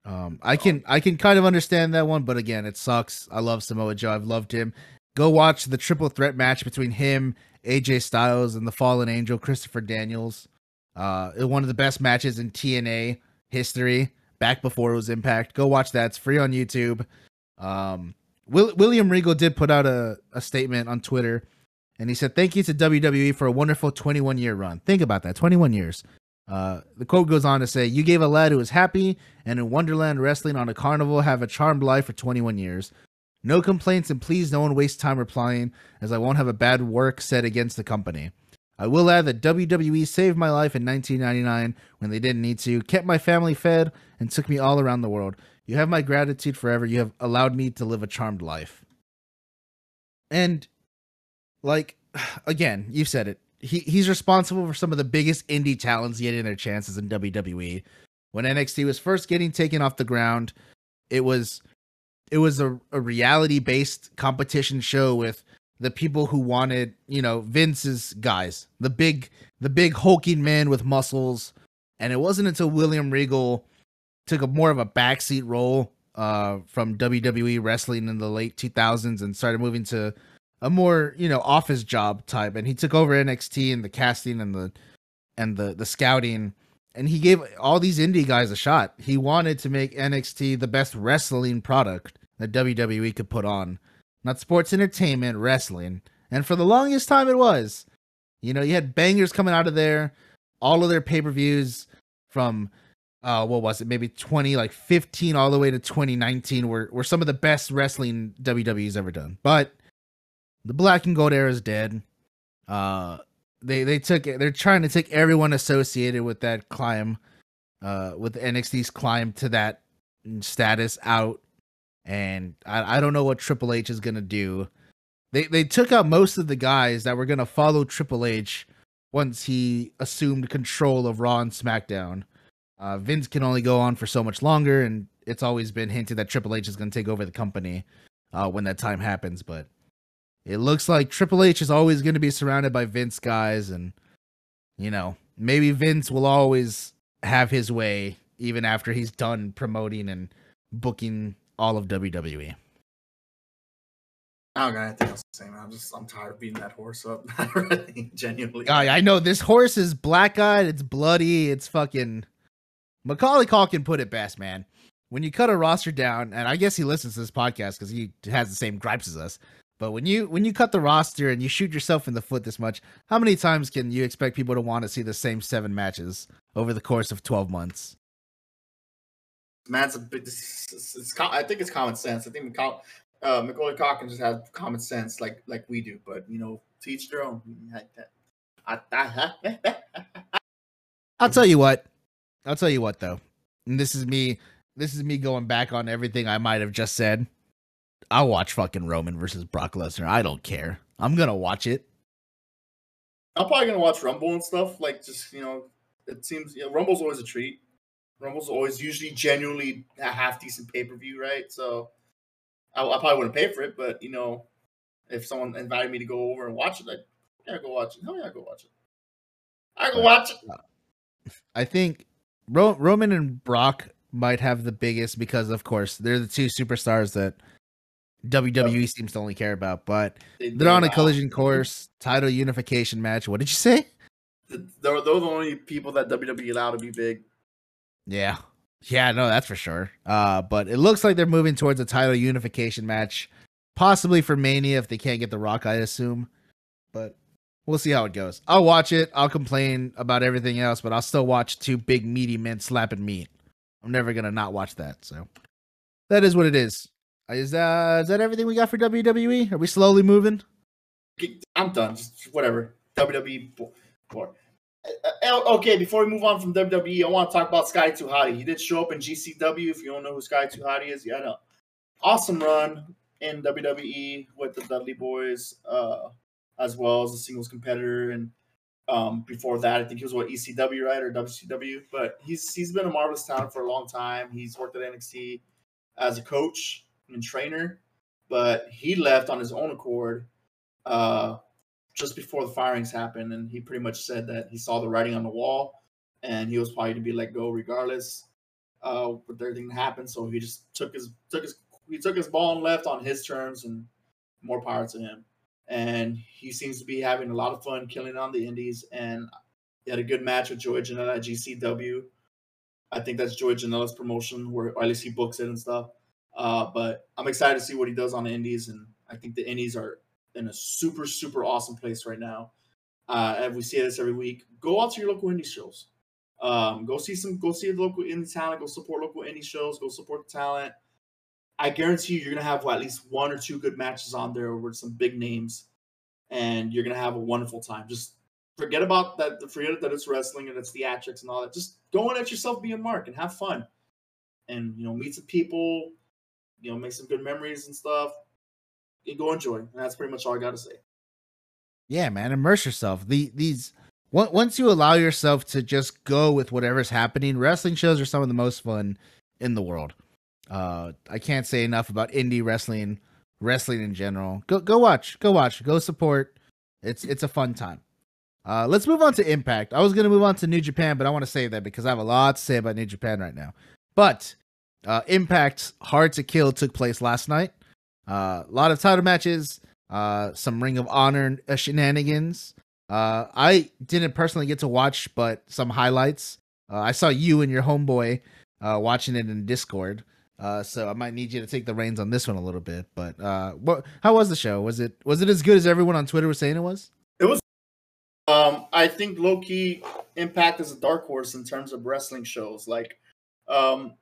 um, I can I can kind of understand that one, but again, it sucks. I love Samoa Joe. I've loved him. Go watch the triple threat match between him, AJ Styles, and the Fallen Angel, Christopher Daniels. Uh, one of the best matches in TNA history, back before it was Impact. Go watch that. It's free on YouTube. Um, Will, William Regal did put out a, a statement on Twitter, and he said, "Thank you to WWE for a wonderful 21 year run. Think about that, 21 years. Uh, the quote goes on to say, You gave a lad who was happy and in Wonderland wrestling on a carnival have a charmed life for 21 years. No complaints and please no one waste time replying as I won't have a bad work said against the company. I will add that WWE saved my life in 1999 when they didn't need to, kept my family fed, and took me all around the world. You have my gratitude forever. You have allowed me to live a charmed life. And, like, [sighs] again, you've said it he he's responsible for some of the biggest indie talents getting their chances in WWE. When NXT was first getting taken off the ground, it was it was a, a reality based competition show with the people who wanted, you know, Vince's guys, the big the big hulking man with muscles. And it wasn't until William Regal took a more of a backseat role uh, from WWE wrestling in the late 2000s and started moving to a more you know office job type, and he took over NXT and the casting and the and the the scouting, and he gave all these indie guys a shot. He wanted to make NXT the best wrestling product that WWE could put on, not sports entertainment, wrestling. And for the longest time, it was. You know, you had bangers coming out of there, all of their pay per views from uh what was it? Maybe 20 like 15 all the way to 2019 were, were some of the best wrestling wwe's ever done. But the black and gold era is dead. Uh they they took they're trying to take everyone associated with that climb uh with nxt's climb to that status out and i, I don't know what triple h is gonna do they they took out most of the guys that were gonna follow triple h once he assumed control of raw and smackdown uh, Vince can only go on for so much longer, and it's always been hinted that Triple H is going to take over the company uh, when that time happens. But it looks like Triple H is always going to be surrounded by Vince guys, and you know maybe Vince will always have his way even after he's done promoting and booking all of WWE. I don't got anything else to say, man. I'm just I'm tired of beating that horse up. [laughs] really, genuinely. Oh, I, I know this horse is black eyed, it's bloody, it's fucking Macaulay Culkin put it best, man. When you cut a roster down, and I guess he listens to this podcast because he has the same gripes as us. But when you when you cut the roster and you shoot yourself in the foot this much, how many times can you expect people to want to see the same seven matches over the course of twelve months? Man's a bit. It's, it's, it's, I think it's common sense. I think Macaulay, uh, Macaulay just has common sense, like like we do. But you know, teach their own. [laughs] I'll tell you what. I'll tell you what though. And this is me this is me going back on everything I might have just said. I'll watch fucking Roman versus Brock Lesnar. I don't care. I'm gonna watch it. I'm probably gonna watch Rumble and stuff. Like just you know, it seems you know, Rumble's always a treat. Rumble's always usually genuinely a half decent pay per view, right? So I, I, probably wouldn't pay for it, but you know, if someone invited me to go over and watch it, I'd yeah, go watch it. Hell yeah, go watch it. I go watch it. Uh, I think Ro- Roman and Brock might have the biggest because, of course, they're the two superstars that WWE seems to only care about. But they, they're on a collision course, title unification match. What did you say? They're, they're the only people that WWE allow to be big. Yeah. Yeah, no, that's for sure. Uh, but it looks like they're moving towards a title unification match, possibly for Mania if they can't get The Rock, I assume. But we'll see how it goes. I'll watch it. I'll complain about everything else, but I'll still watch two big meaty men slapping meat. I'm never gonna not watch that. So that is what it is. Is that is that everything we got for WWE? Are we slowly moving? I'm done. Just whatever. WWE. Board. Uh, uh, okay, before we move on from WWE, I want to talk about Scotty 2 Hotty. He did show up in GCW. If you don't know who 2 Hotty is, yeah, no. Awesome run in WWE with the Dudley Boys. Uh, as well as a singles competitor. And um, before that, I think he was what ECW, right, or WCW. But he's he's been a marvelous talent for a long time. He's worked at NXT as a coach and trainer, but he left on his own accord uh, just before the firings happened, and he pretty much said that he saw the writing on the wall, and he was probably to be let go regardless uh, with everything that happened. So he just took his took his he took his ball and left on his terms, and more power to him and he seems to be having a lot of fun killing on the indies. And he had a good match with Joey Janela at GCW. I think that's Joey Janela's promotion, where or at least he books it and stuff. Uh, but I'm excited to see what he does on the indies, and I think the indies are in a super super awesome place right now. Uh, and we see this every week. Go out to your local indie shows. Um, go see some. Go see the local indie talent. Go support local indie shows. Go support the talent. I guarantee you, you're gonna have well, at least one or two good matches on there with some big names, and you're gonna have a wonderful time. Just forget about that. Forget that it's wrestling and it's theatrics and all that. Just go and let yourself be a mark and have fun, and you know, meet some people, you know, make some good memories and stuff. And go enjoy. And that's pretty much all I got to say. Yeah, man, immerse yourself. The these once you allow yourself to just go with whatever's happening, wrestling shows are some of the most fun in the world. Uh, I can't say enough about indie wrestling, wrestling in general. Go go watch, go watch, go support. It's it's a fun time. Uh, let's move on to Impact. I was gonna move on to New Japan, but I want to save that because I have a lot to say about New Japan right now. But uh, Impact Hard to Kill took place last night. Uh, a lot of title matches, uh, some Ring of Honor shenanigans. Uh, I didn't personally get to watch, but some highlights. Uh, I saw you and your homeboy uh, watching it in Discord. Uh, so I might need you to take the reins on this one a little bit. But uh, what? How was the show? Was it was it as good as everyone on Twitter was saying it was? It was. Um, I think low key Impact is a dark horse in terms of wrestling shows. Like Um,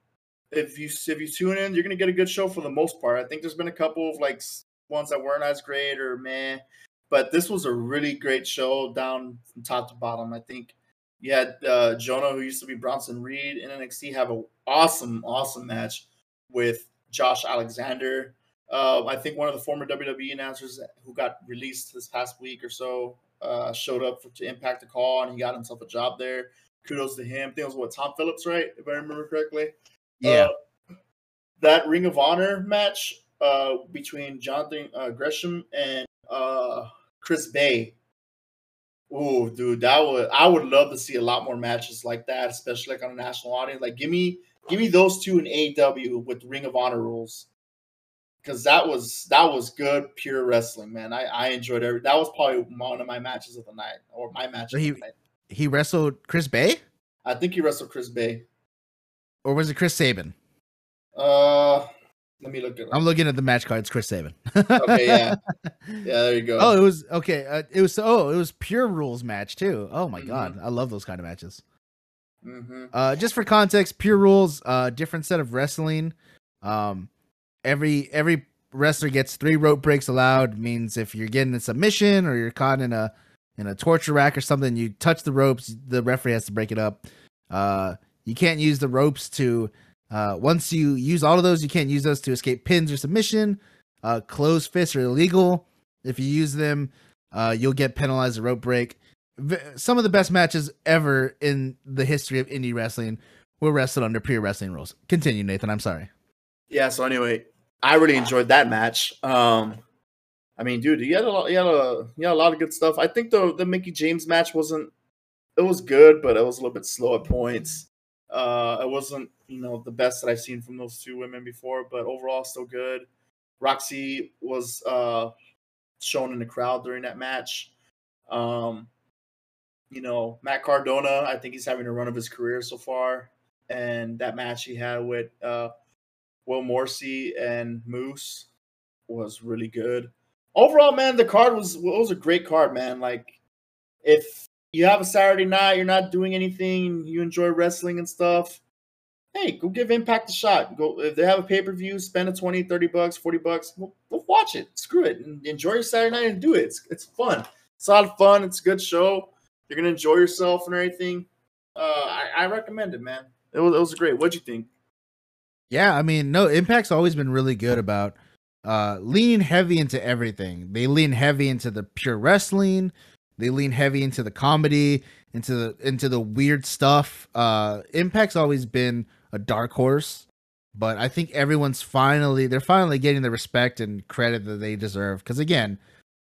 if you if you tune in, you're gonna get a good show for the most part. I think there's been a couple of like ones that weren't as great or man, but this was a really great show down from top to bottom. I think you had uh, Jonah, who used to be Bronson Reed in NXT, have an awesome, awesome match with Josh Alexander. Uh, I think one of the former WWE announcers who got released this past week or so uh, showed up for, to impact the call and he got himself a job there. Kudos to him. I think it was what Tom Phillips, right? If I remember correctly. Yeah. Uh, that Ring of Honor match uh, between Jonathan uh, Gresham and uh, Chris Bey. Oh, dude, that would I would love to see a lot more matches like that, especially like on a national audience. Like, give me give me those two in AW with Ring of Honor rules, because that was that was good pure wrestling, man. I I enjoyed every. That was probably one of my matches of the night, or my match. So he he wrestled Chris Bey. I think he wrestled Chris Bey. Or was it Chris Sabin? Uh, let me look at it. I'm looking at the match cards. Chris Sabin. Okay, yeah. [laughs] Yeah, there you go. Oh, it was okay. Uh, it was oh, it was pure rules match too. Oh my Mhm. god, I love those kind of matches. hmm Uh, just for context, pure rules, uh, different set of wrestling. Um, every every wrestler gets three rope breaks allowed. Means if you're getting a submission or you're caught in a in a torture rack or something, you touch the ropes, the referee has to break it up. Uh, you can't use the ropes to. Uh, once you use all of those, you can't use those to escape pins or submission. Uh, closed fists are illegal. If you use them, uh, you'll get penalized a rope break. V- some of the best matches ever in the history of indie wrestling were wrestled under pure wrestling rules. Continue, Nathan. I'm sorry. Yeah. So anyway, I really enjoyed that match. Um, I mean, dude, you had a lot, you had a, you had a lot of good stuff. I think the the Mickie James match wasn't. It was good, but it was a little bit slow at points. Uh, it wasn't, you know, the best that I've seen from those two women before, but overall, still good. Roxy was uh shown in the crowd during that match. Um, you know, Matt Cardona, I think he's having a run of his career so far. And that match he had with uh, Will Morrissey and Moose was really good. Overall, man, the card was was a great card, man. Like, if you have a Saturday night, you're not doing anything, you enjoy wrestling and stuff. Hey, go give Impact a shot. Go if they have a pay per view, spend a 20, 30 bucks, 40 bucks, go, go watch it. Screw it. And enjoy your Saturday night and do it. It's, it's fun. It's a lot of fun. It's a good show. You're gonna enjoy yourself and everything. Uh, I, I recommend it, man. It was, it was great. What'd you think? Yeah, I mean, no, Impact's always been really good about uh leaning heavy into everything. They lean heavy into the pure wrestling. They lean heavy into the comedy, into the into the weird stuff. Uh Impact's always been a dark horse, but I think everyone's finally they're finally getting the respect and credit that they deserve cuz again,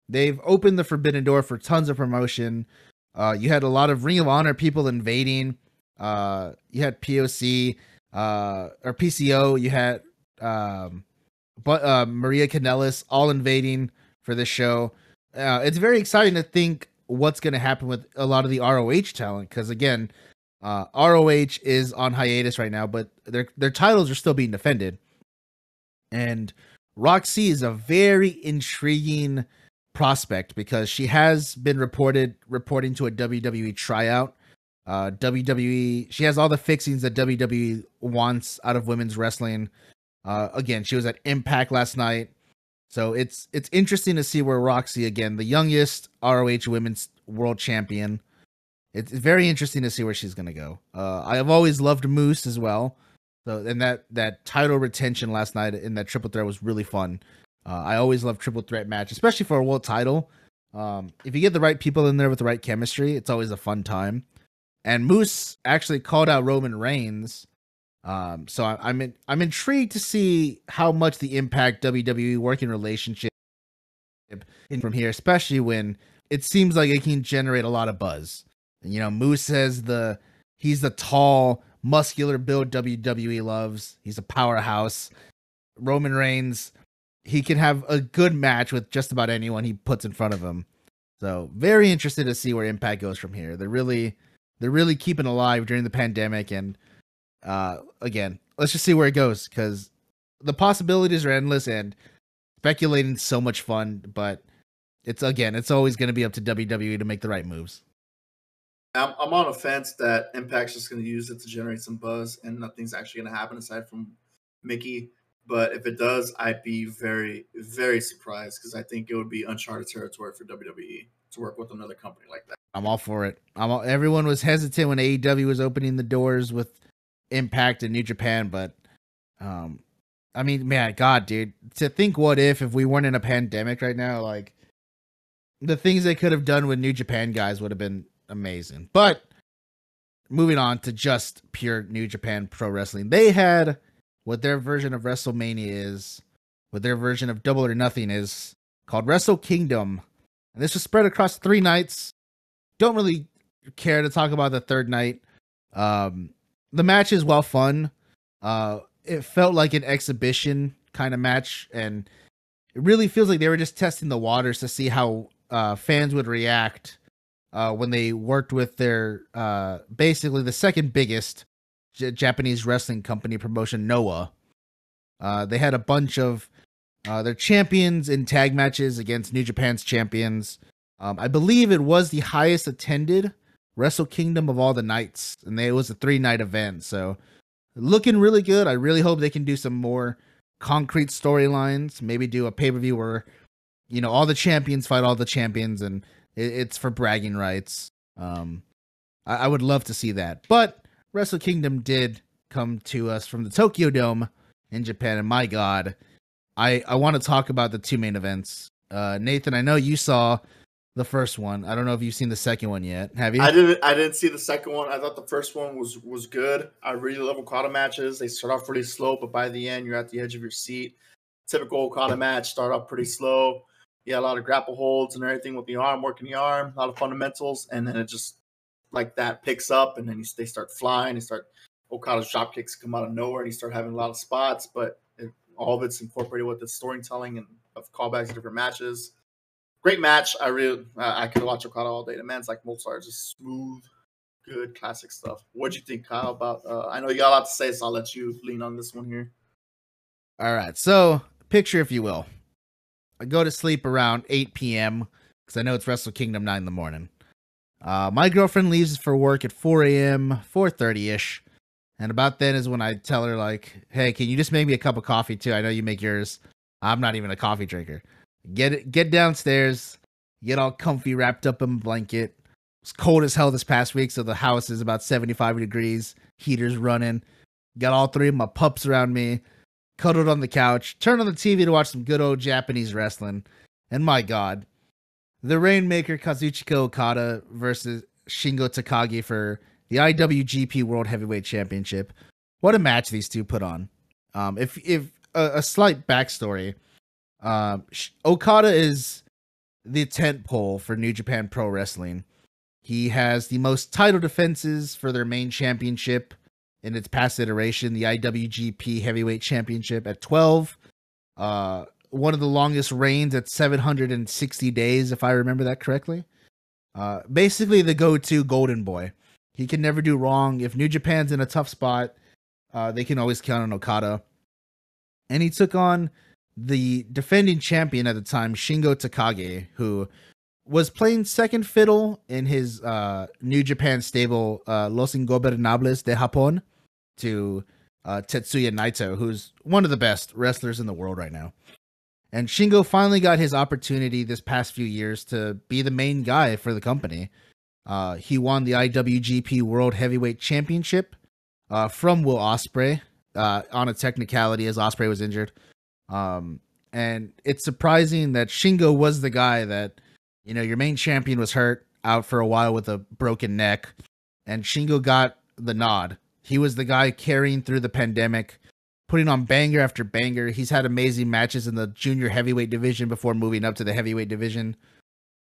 they've opened the forbidden door for tons of promotion. Uh you had a lot of Ring of Honor people invading. Uh you had POC uh or PCO, you had um but uh Maria Kanellis all invading for this show. Uh it's very exciting to think what's going to happen with a lot of the ROH talent cuz again, uh ROH is on hiatus right now, but their their titles are still being defended. And Roxy is a very intriguing prospect because she has been reported reporting to a WWE tryout uh WWE she has all the fixings that WWE wants out of women's wrestling. Uh again, she was at Impact last night. So it's it's interesting to see where Roxy again, the youngest ROH women's world champion. It's very interesting to see where she's going to go. Uh I have always loved Moose as well. So and that that title retention last night in that triple threat was really fun. Uh, I always love triple threat match, especially for a world title. Um, if you get the right people in there with the right chemistry, it's always a fun time and Moose actually called out Roman Reigns. Um, so I, I'm in, I'm intrigued to see how much the Impact WWE working relationship from here, especially when it seems like it can generate a lot of buzz. And you know, Moose says the he's the tall, muscular build WWE loves. He's a powerhouse. Roman Reigns, he can have a good match with just about anyone he puts in front of him. So very interested to see where Impact goes from here. They're really they're really keeping alive during the pandemic and uh again let's just see where it goes because the possibilities are endless and speculating so much fun but it's again it's always going to be up to wwe to make the right moves I'm, I'm on a fence that Impact's just going to use it to generate some buzz, and nothing's actually going to happen aside from Mickie. But if it does, I'd be very, very surprised because I think it would be uncharted territory for WWE to work with another company like that. I'm all for it. I'm all, everyone was hesitant when AEW was opening the doors with Impact and New Japan, but um, I mean, man, God, dude, to think what if if we weren't in a pandemic right now, like the things they could have done with New Japan guys would have been amazing. But moving on to just pure New Japan Pro Wrestling, they had what their version of WrestleMania is, what their version of Double or Nothing is called Wrestle Kingdom. And this was spread across three nights. Don't really care to talk about the third night. Um, the matches, while fun, uh, it felt like an exhibition kind of match, and it really feels like they were just testing the waters to see how uh, fans would react uh, when they worked with their uh, basically the second biggest J- Japanese wrestling company promotion, Noah. Uh, they had a bunch of uh, their champions in tag matches against New Japan's champions. Um, I believe it was the highest attended Wrestle Kingdom of all the nights, and they, it was a three night event. So looking really good. I really hope they can do some more concrete storylines. Maybe do a pay per view where you know all the champions fight all the champions, and it, it's for bragging rights. Um, I, I would love to see that. But Wrestle Kingdom did come to us from the Tokyo Dome in Japan, and my God, I I want to talk about the two main events. Uh, Nathan, I know you saw the first one. I don't know if you've seen the second one yet. Have you? I didn't. I didn't see the second one. I thought the first one was was good. I really love Okada matches. They start off pretty slow, but by the end, you're at the edge of your seat. Typical Okada match. Start off pretty slow. Yeah, a lot of grapple holds and everything with the arm, working the arm, a lot of fundamentals, and then it just like that picks up, and then you, they start flying. They start Okada's drop kicks come out of nowhere, and you start having a lot of spots, but it, all of it's incorporated with the storytelling and of callbacks to different matches great match. I really uh, I could watch Okada all day. The man's like Mozart, just smooth, good classic stuff. What do you think, Kyle? About uh, I know you got a lot to say, so I'll let you lean on this one here. All right, so picture if you will. I go to sleep around 8 p.m. because I know it's Wrestle Kingdom 9 in the morning. Uh, my girlfriend leaves for work at 4 a.m., 4.30 ish. And about then is when I tell her, like, hey, can you just make me a cup of coffee too? I know you make yours. I'm not even a coffee drinker. Get it, get downstairs, get all comfy, wrapped up in a blanket. It's cold as hell this past week, so the house is about 75 degrees. Heater's running. Got all three of my pups around me, cuddled on the couch, turned on the TV to watch some good old Japanese wrestling. And my god, the Rainmaker Kazuchika Okada versus Shingo Takagi for the IWGP World Heavyweight Championship. What a match these two put on. Um, if if a slight backstory, um, Okada is the tent pole for New Japan Pro Wrestling. He has the most title defenses for their main championship in its past iteration, the IWGP Heavyweight Championship at 12. Uh, one of the longest reigns at 760 days, if I remember that correctly. Uh, basically, the go to golden boy. He can never do wrong. If New Japan's in a tough spot, uh, they can always count on Okada. And he took on the defending champion at the time, Shingo Takagi, who was playing second fiddle in his uh, New Japan stable, uh, Los Ingobernables de Japón, to uh, Tetsuya Naito, who's one of the best wrestlers in the world right now. And Shingo finally got his opportunity this past few years to be the main guy for the company. Uh, he won the IWGP World Heavyweight Championship uh, from Will Ospreay uh, on a technicality as Ospreay was injured. Um, and it's surprising that Shingo was the guy that, you know, your main champion was hurt out for a while with a broken neck, and Shingo got the nod. He was the guy carrying through the pandemic, putting on banger after banger. He's had amazing matches in the junior heavyweight division before moving up to the heavyweight division.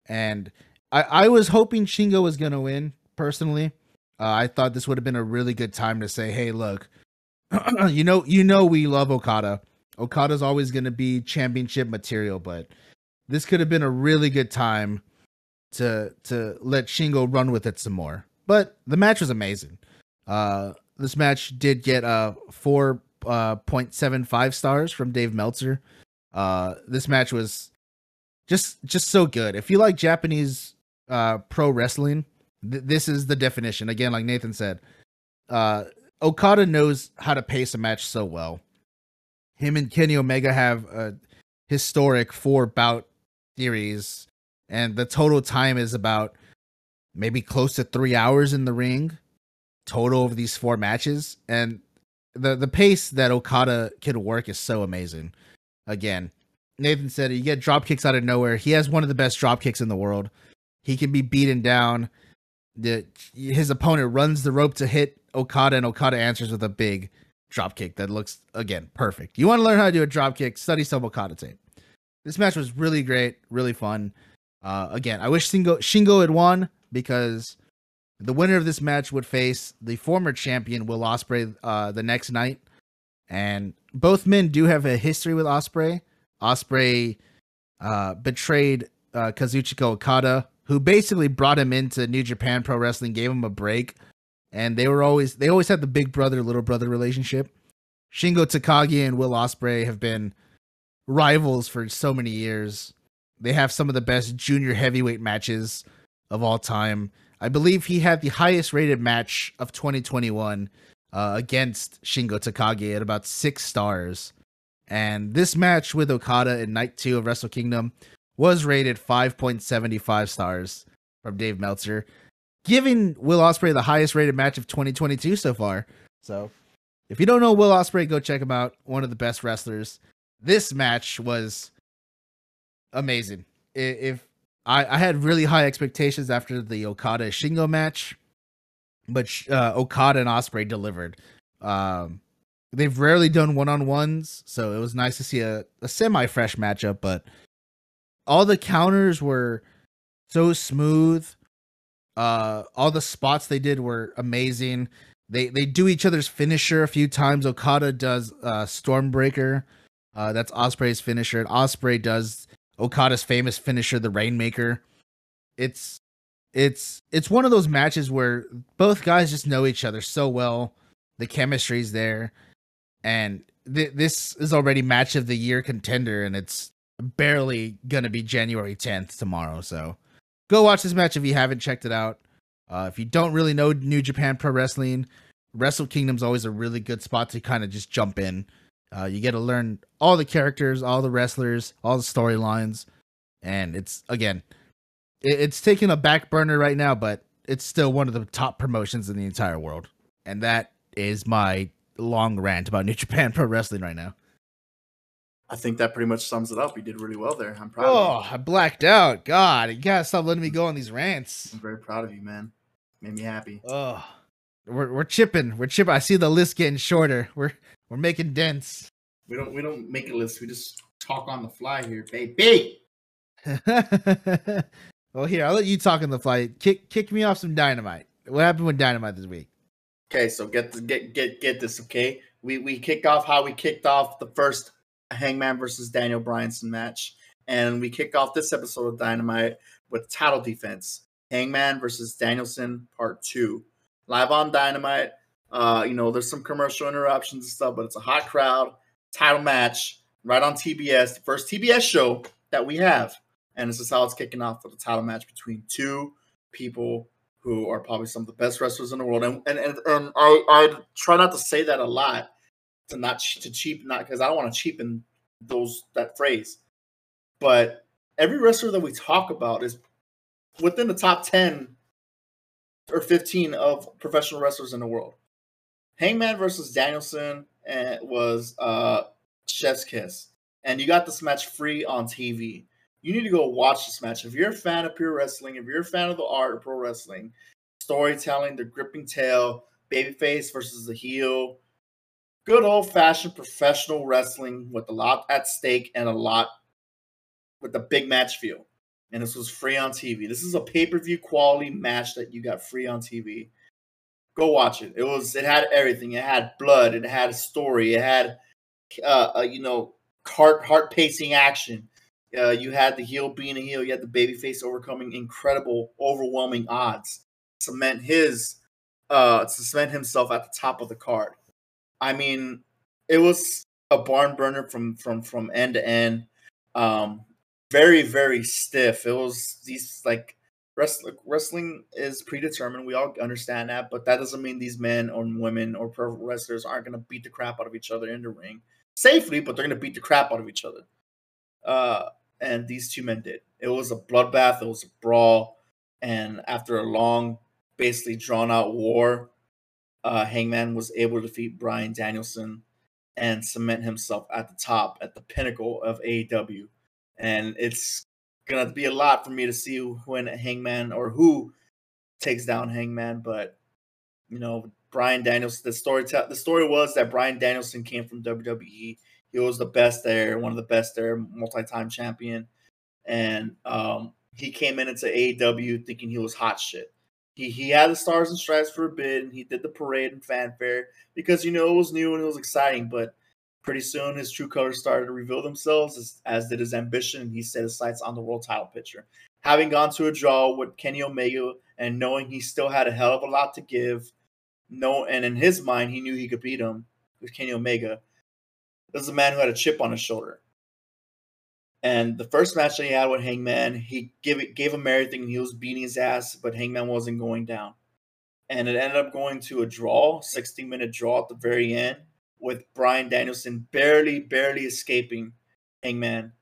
And I, I was hoping Shingo was going to win personally. Uh, I thought this would have been a really good time to say, "Hey, look, [clears throat] you know, you know, we love Okada. Okada's always going to be championship material, but this could have been a really good time to to let Shingo run with it some more. But the match was amazing. Uh, this match did get uh, four uh, stars from Dave Meltzer. Uh, this match was just just so good. If you like Japanese uh, pro wrestling, th- this is the definition. Again, like Nathan said, uh, Okada knows how to pace a match so well. Him and Kenny Omega have a historic four bout series, and the total time is about maybe close to three hours in the ring total of these four matches. And the the pace that Okada can work is so amazing. Again, Nathan said you get drop kicks out of nowhere. He has one of the best drop kicks in the world. He can be beaten down. The his opponent runs the rope to hit Okada, and Okada answers with a big drop kick that looks again perfect. You want to learn how to do a drop kick? Study some Okada tape. This match was really great, really fun. Uh, again, I wish Shingo Shingo had won because the winner of this match would face the former champion Will Ospreay uh, the next night, and both men do have a history with Ospreay. Ospreay uh, betrayed uh, Kazuchika Okada, who basically brought him into New Japan Pro Wrestling, gave him a break, and they were always they always had the big brother little brother relationship. Shingo Takagi and Will Ospreay have been rivals for so many years. They have some of the best junior heavyweight matches of all time. I believe he had the highest rated match of 2021 uh, against Shingo Takagi at about six stars. And this match with Okada in night two of Wrestle Kingdom was rated 5.75 stars from Dave Meltzer, giving Will Ospreay the highest rated match of 2022 so far. So, if you don't know Will Ospreay, go check him out. One of the best wrestlers. This match was amazing. If I, I had really high expectations after the Okada Shingo match, but uh, Okada and Ospreay delivered. Um, they've rarely done one on ones, so it was nice to see a, a semi fresh matchup. But all the counters were so smooth. Uh, all the spots they did were amazing. They they do each other's finisher a few times. Okada does uh, Stormbreaker. Uh, that's Ospreay's finisher. And Ospreay does Okada's famous finisher, the Rainmaker. It's it's it's one of those matches where both guys just know each other so well. The chemistry's there, and th- this is already match of the year contender, and it's barely gonna be January 10th tomorrow. So go watch this match if you haven't checked it out. Uh, if you don't really know New Japan Pro Wrestling, Wrestle Kingdom's always a really good spot to kind of just jump in. Uh, you get to learn all the characters, all the wrestlers, all the storylines, and it's again, it, it's taking a back burner right now, but it's still one of the top promotions in the entire world. And that is my long rant about New Japan Pro Wrestling right now. I think that pretty much sums it up. You did really well there. I'm proud. Oh, of you. Oh, I blacked out. God, you gotta stop letting me go on these rants. I'm very proud of you, man. Made me happy. Oh, we're we're chipping. We're chipping. I see the list getting shorter. We're we're making dents. We don't we don't make a list. We just talk on the fly here, baby. [laughs] well, here I'll let you talk on the fly. Kick kick me off some dynamite. What happened with dynamite this week? Okay, so get this, get get get this. Okay, we we kick off how we kicked off the first Hangman versus Daniel Bryanson match, and we kick off this episode of Dynamite with title defense: Hangman versus Danielson Part Two, live on Dynamite. Uh, you know, there's some commercial interruptions and stuff, but it's a hot crowd. Title match right on TBS, the first TBS show that we have, and this is how it's kicking off for the title match between two people who are probably some of the best wrestlers in the world. And and, and, and I, I try not to say that a lot to not to cheap not because I don't want to cheapen those that phrase. But every wrestler that we talk about is within the top 10 or 15 of professional wrestlers in the world. Hangman versus Danielson eh, was uh chef's kiss. And you got this match free on TV you need to go watch this match. If you're a fan of pure wrestling, if you're a fan of the art of pro wrestling, storytelling, the gripping tale, babyface versus the heel, good old fashioned professional wrestling with a lot at stake and a lot with the big match feel. And this was free on TV. This is a pay per view quality match that you got free on TV. Go watch it. It was it had everything. It had blood. It had a story. It had uh, uh you know heart heart pacing action uh, you had the heel being a heel. You had the babyface overcoming incredible, overwhelming odds. Cement his, uh, cement himself at the top of the card. I mean, it was a barn burner from from from end to end. Um, very very stiff. It was these like wrestling wrestling is predetermined. We all understand that, but that doesn't mean these men or women or pro wrestlers aren't going to beat the crap out of each other in the ring safely, but they're going to beat the crap out of each other. Uh, and these two men did. It was a bloodbath. It was a brawl, and after a long, basically drawn out war, uh, Hangman was able to defeat Bryan Danielson and cement himself at the top, at the pinnacle of AEW. And it's gonna be a lot for me to see when Hangman or who takes down Hangman, but you know, Bryan Danielson. The story te- the story was that Bryan Danielson came from WWE. He was the best there, one of the best there, multi-time champion, and um, he came in into AEW thinking he was hot shit. He he had the stars and stripes for a bit, and he did the parade and fanfare because you know it was new and it was exciting, but Pretty soon, his true colors started to reveal themselves, as, as did his ambition, and he set his sights on the world title picture. Having gone to a draw with Kenny Omega and knowing he still had a hell of a lot to give, no, and in his mind, he knew he could beat him with Kenny Omega. This is a man who had a chip on his shoulder. And the first match that he had with Hangman, he gave gave him everything, he was beating his ass, but Hangman wasn't going down. And it ended up going to a draw, 60 minute draw at the very end with Bryan Danielson barely, barely escaping Hangman,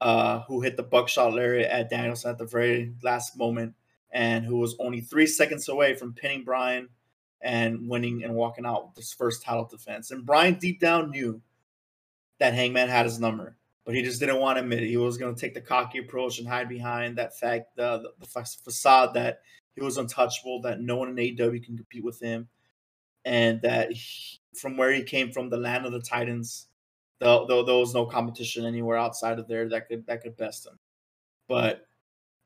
uh, who hit the buckshot lariat at Danielson at the very last moment, and who was only three seconds away from pinning Bryan and winning and walking out with his first title defense. And Bryan deep down knew that Hangman had his number, but he just didn't want to admit it. He was going to take the cocky approach and hide behind that fact, the, the, the facade that he was untouchable, that no one in AEW can compete with him, and that he, from where he came from, the land of the Titans, though there was no competition anywhere outside of there that could that could best him. But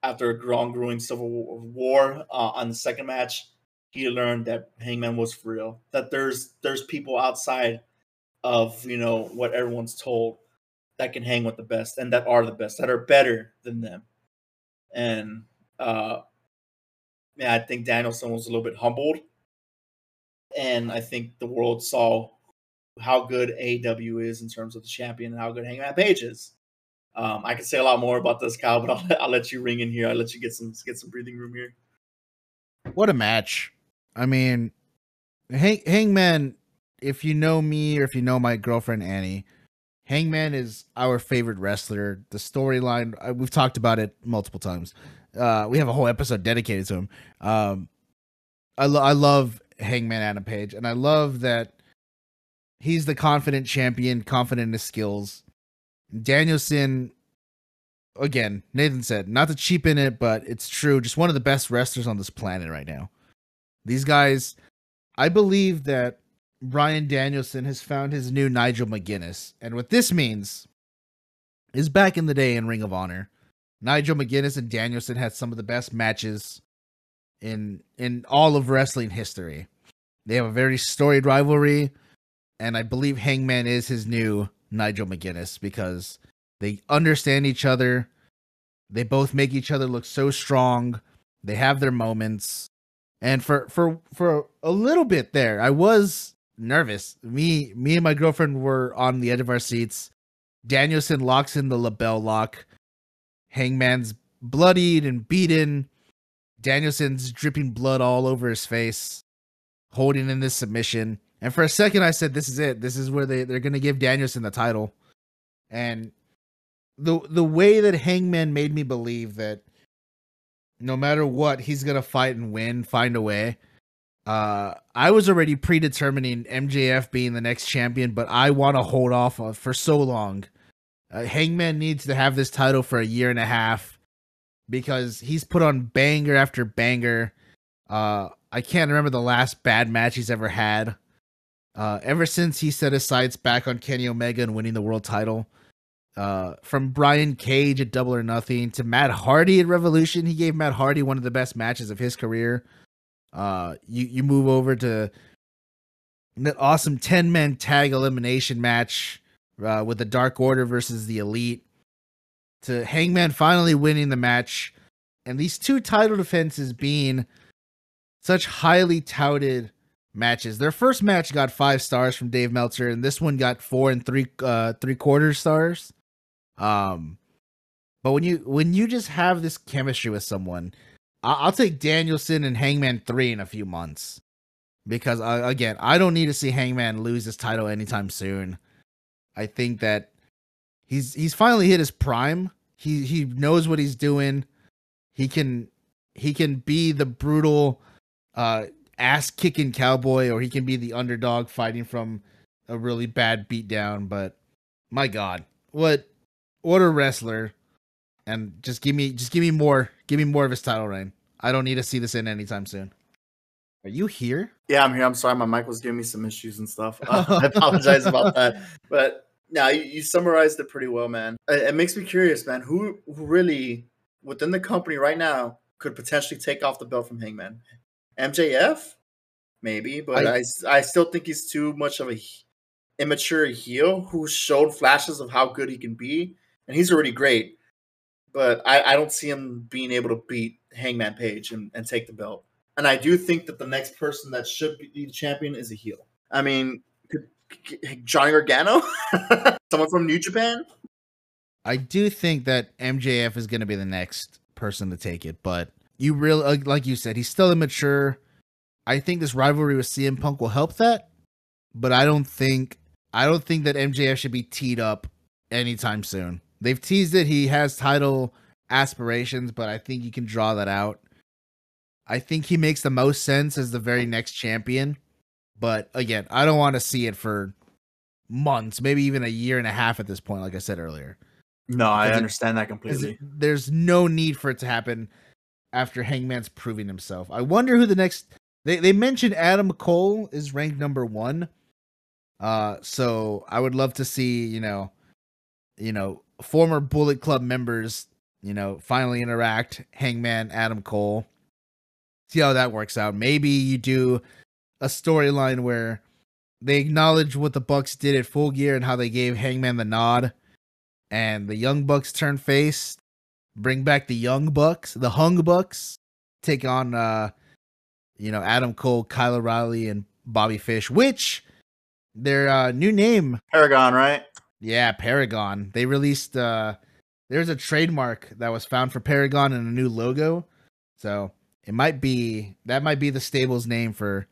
after a long growing civil war uh, on the second match, he learned that Hangman was for real. That there's there's people outside of you know what everyone's told that can hang with the best and that are the best that are better than them. And uh, yeah, I think Danielson was a little bit humbled and I think the world saw how good AW is in terms of the champion and how good Hangman Page is. Um, I could say a lot more about this, Kyle, but [laughs] I'll, I'll let you ring in here. I'll let you get some get some breathing room here. What a match! I mean, Hang, Hangman. If you know me or if you know my girlfriend Annie, Hangman is our favorite wrestler. The storyline uh, we've talked about it multiple times. Uh, we have a whole episode dedicated to him. Um, I, lo- I love Hangman Adam Page, and I love that he's the confident champion, confident in his skills. Danielson, again, Nathan said, not to cheapen it, but it's true. Just one of the best wrestlers on this planet right now. These guys, I believe that Bryan Danielson has found his new Nigel McGuinness. And what this means is back in the day in Ring of Honor, Nigel McGuinness and Danielson had some of the best matches in in all of wrestling history. They have a very storied rivalry, and I believe Hangman is his new Nigel McGuinness because they understand each other. They both make each other look so strong. They have their moments. And for for for a little bit there, I was nervous. Me me and my girlfriend were on the edge of our seats. Danielson locks in the LeBell lock. Hangman's bloodied and beaten. Danielson's dripping blood all over his face, holding in this submission. And for a second, I said, "This is it. This is where they they're gonna give Danielson the title." And the the way that Hangman made me believe that no matter what, he's gonna fight and win, find a way. Uh, I was already predetermining MJF being the next champion, but I want to hold off for so long. Uh, Hangman needs to have this title for a year and a half because he's put on banger after banger. Uh, I can't remember the last bad match he's ever had. Uh, ever since he set his sights back on Kenny Omega and winning the world title, uh, from Brian Cage at Double or Nothing to Matt Hardy at Revolution, he gave Matt Hardy one of the best matches of his career. Uh, you you move over to that awesome ten man tag elimination match uh, with the Dark Order versus the Elite to Hangman finally winning the match, and these two title defenses being such highly touted matches. Their first match got five stars from Dave Meltzer, and this one got four and three uh three quarter stars. Um, but when you when you just have this chemistry with someone, I'll take Danielson and Hangman three in a few months because uh, again, I don't need to see Hangman lose his title anytime soon. I think that he's he's finally hit his prime. He he knows what he's doing. He can he can be the brutal uh ass kicking cowboy or he can be the underdog fighting from a really bad beatdown, but my god, what what a wrestler. And just give me just give me more give me more of his title reign. I don't need to see this in anytime soon. Are you here? Yeah, I'm here. I'm sorry, my mic was giving me some issues and stuff. Uh, [laughs] I apologize about that. But now you, you summarized it pretty well, man. It, it makes me curious, man. Who, who really within the company right now could potentially take off the belt from Hangman? MJF, maybe, but I, I, I still think he's too much of a immature heel who showed flashes of how good he can be, and he's already great. But I, I don't see him being able to beat Hangman Page and, and take the belt. And I do think that the next person that should be the champion is a heel. I mean, Johnny Gargano, [laughs] someone from New Japan. I do think that MJF is going to be the next person to take it, but you really, like you said, he's still immature. I think this rivalry with CM Punk will help that, but I don't think I don't think that MJF should be teed up anytime soon. They've teased it; he has title aspirations, but I think you can draw that out. I think he makes the most sense as the very next champion, but again, I don't want to see it for months, maybe even a year and a half at this point. Like I said earlier. No, I Because it- understand that completely. there's no need for it to happen after Hangman's proving himself. I wonder who the next they they mentioned Adam Cole is ranked number 1. Uh so I would love to see, you know, you know, former Bullet Club members, you know, finally interact, Hangman, Adam Cole. See how that works out. Maybe you do a storyline where they acknowledge what the Bucks did at Full Gear and how they gave Hangman the nod and the Young Bucks turn face, bring back the Young Bucks, the Hung Bucks, take on uh you know Adam Cole, Kyle O'Reilly, and Bobby Fish, which their uh new name, Paragon, right? Yeah, Paragon. They released uh there's a trademark that was found for Paragon and a new logo. So it might be that might be the stable's name for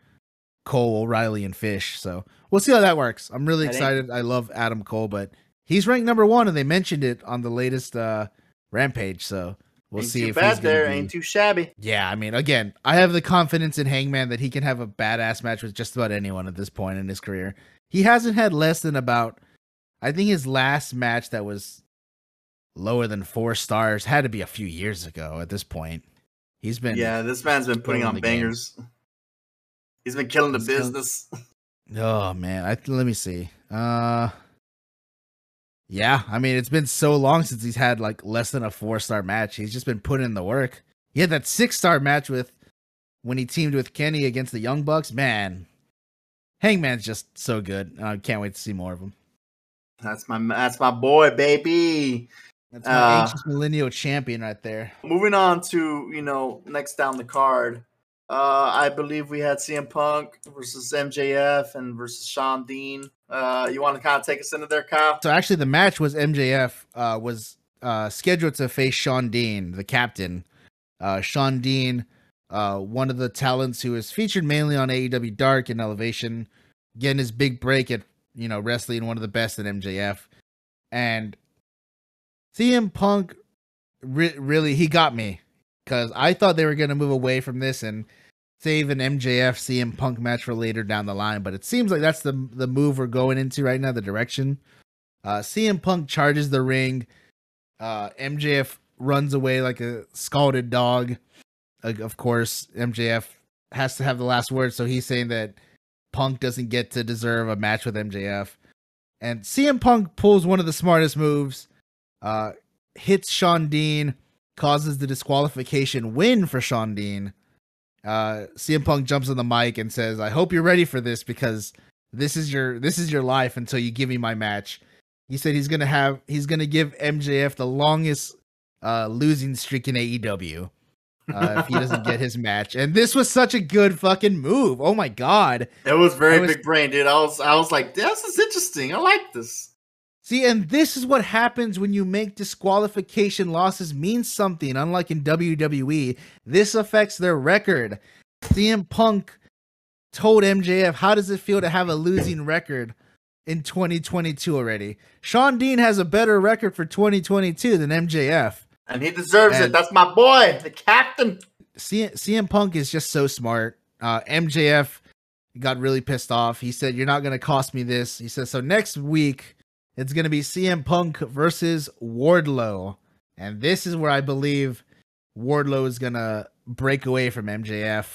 Cole, O'Reilly, and Fish. So we'll see how that works. I'm really excited. I love Adam Cole, but he's ranked number one, and they mentioned it on the latest uh Rampage. So we'll ain't see too if bad he's there. be- Ain't too shabby. yeah, I mean, again, I have the confidence in Hangman that he can have a badass match with just about anyone at this point in his career. He hasn't had less than about, I think his last match that was lower than four stars had to be a few years ago at this point. He's been, Yeah, this man's been putting on the game. bangers. He's been killing the He's business. [laughs] oh man, I let me see. Uh, yeah, I mean, it's been so long since he's had like less than a four star match. He's just been putting in the work. He had that six star match with when he teamed with Kenny against the Young Bucks. Man, Hangman's just so good. I can't wait to see more of him. That's my that's my boy, baby. That's my Uh, anxious millennial champion right there. Moving on to you know next down the card. Uh, I believe we had CM Punk versus MJF and versus Shawn Dean. Uh, you want to kind of take us into there, Kyle? So actually, the match was MJF uh, was uh, scheduled to face Shawn Dean, the captain. Uh, Shawn Dean, uh, one of the talents who is featured mainly on AEW Dark and Elevation, getting his big break at you know wrestling one of the best in MJF, and CM Punk re- really he got me because I thought they were going to move away from this and save an MJF CM Punk match for later down the line, but it seems like that's the the move we're going into right now, the direction. Uh, CM Punk charges the ring. Uh, MJF runs away like a scalded dog. Uh, of course, MJF has to have the last word, so he's saying that Punk doesn't get to deserve a match with MJF. And CM Punk pulls one of the smartest moves, uh, hits Shawn Dean, causes the disqualification win for Shawn Dean. Uh, CM Punk jumps on the mic and says, "I hope you're ready for this because this is your this is your life until you give me my match." He said he's gonna have he's gonna give MJF the longest uh, losing streak in AEW uh, if he doesn't get his match. And this was such a good fucking move. Oh my god! It was very was- big brain, dude. I was I was like, this is interesting. I like this. See, and this is what happens when you make disqualification losses mean something. Unlike in WWE, this affects their record. CM Punk told MJF, How does it feel to have a losing record in 2022 already? Shawn Dean has a better record for 2022 than MJF. And he deserves And- it. That's my boy, the captain. C- CM Punk is just so smart. Uh, MJF got really pissed off. He said, You're not going to cost me this. He said, So next week, it's going to be CM Punk versus Wardlow. And this is where I believe Wardlow is going to break away from MJF.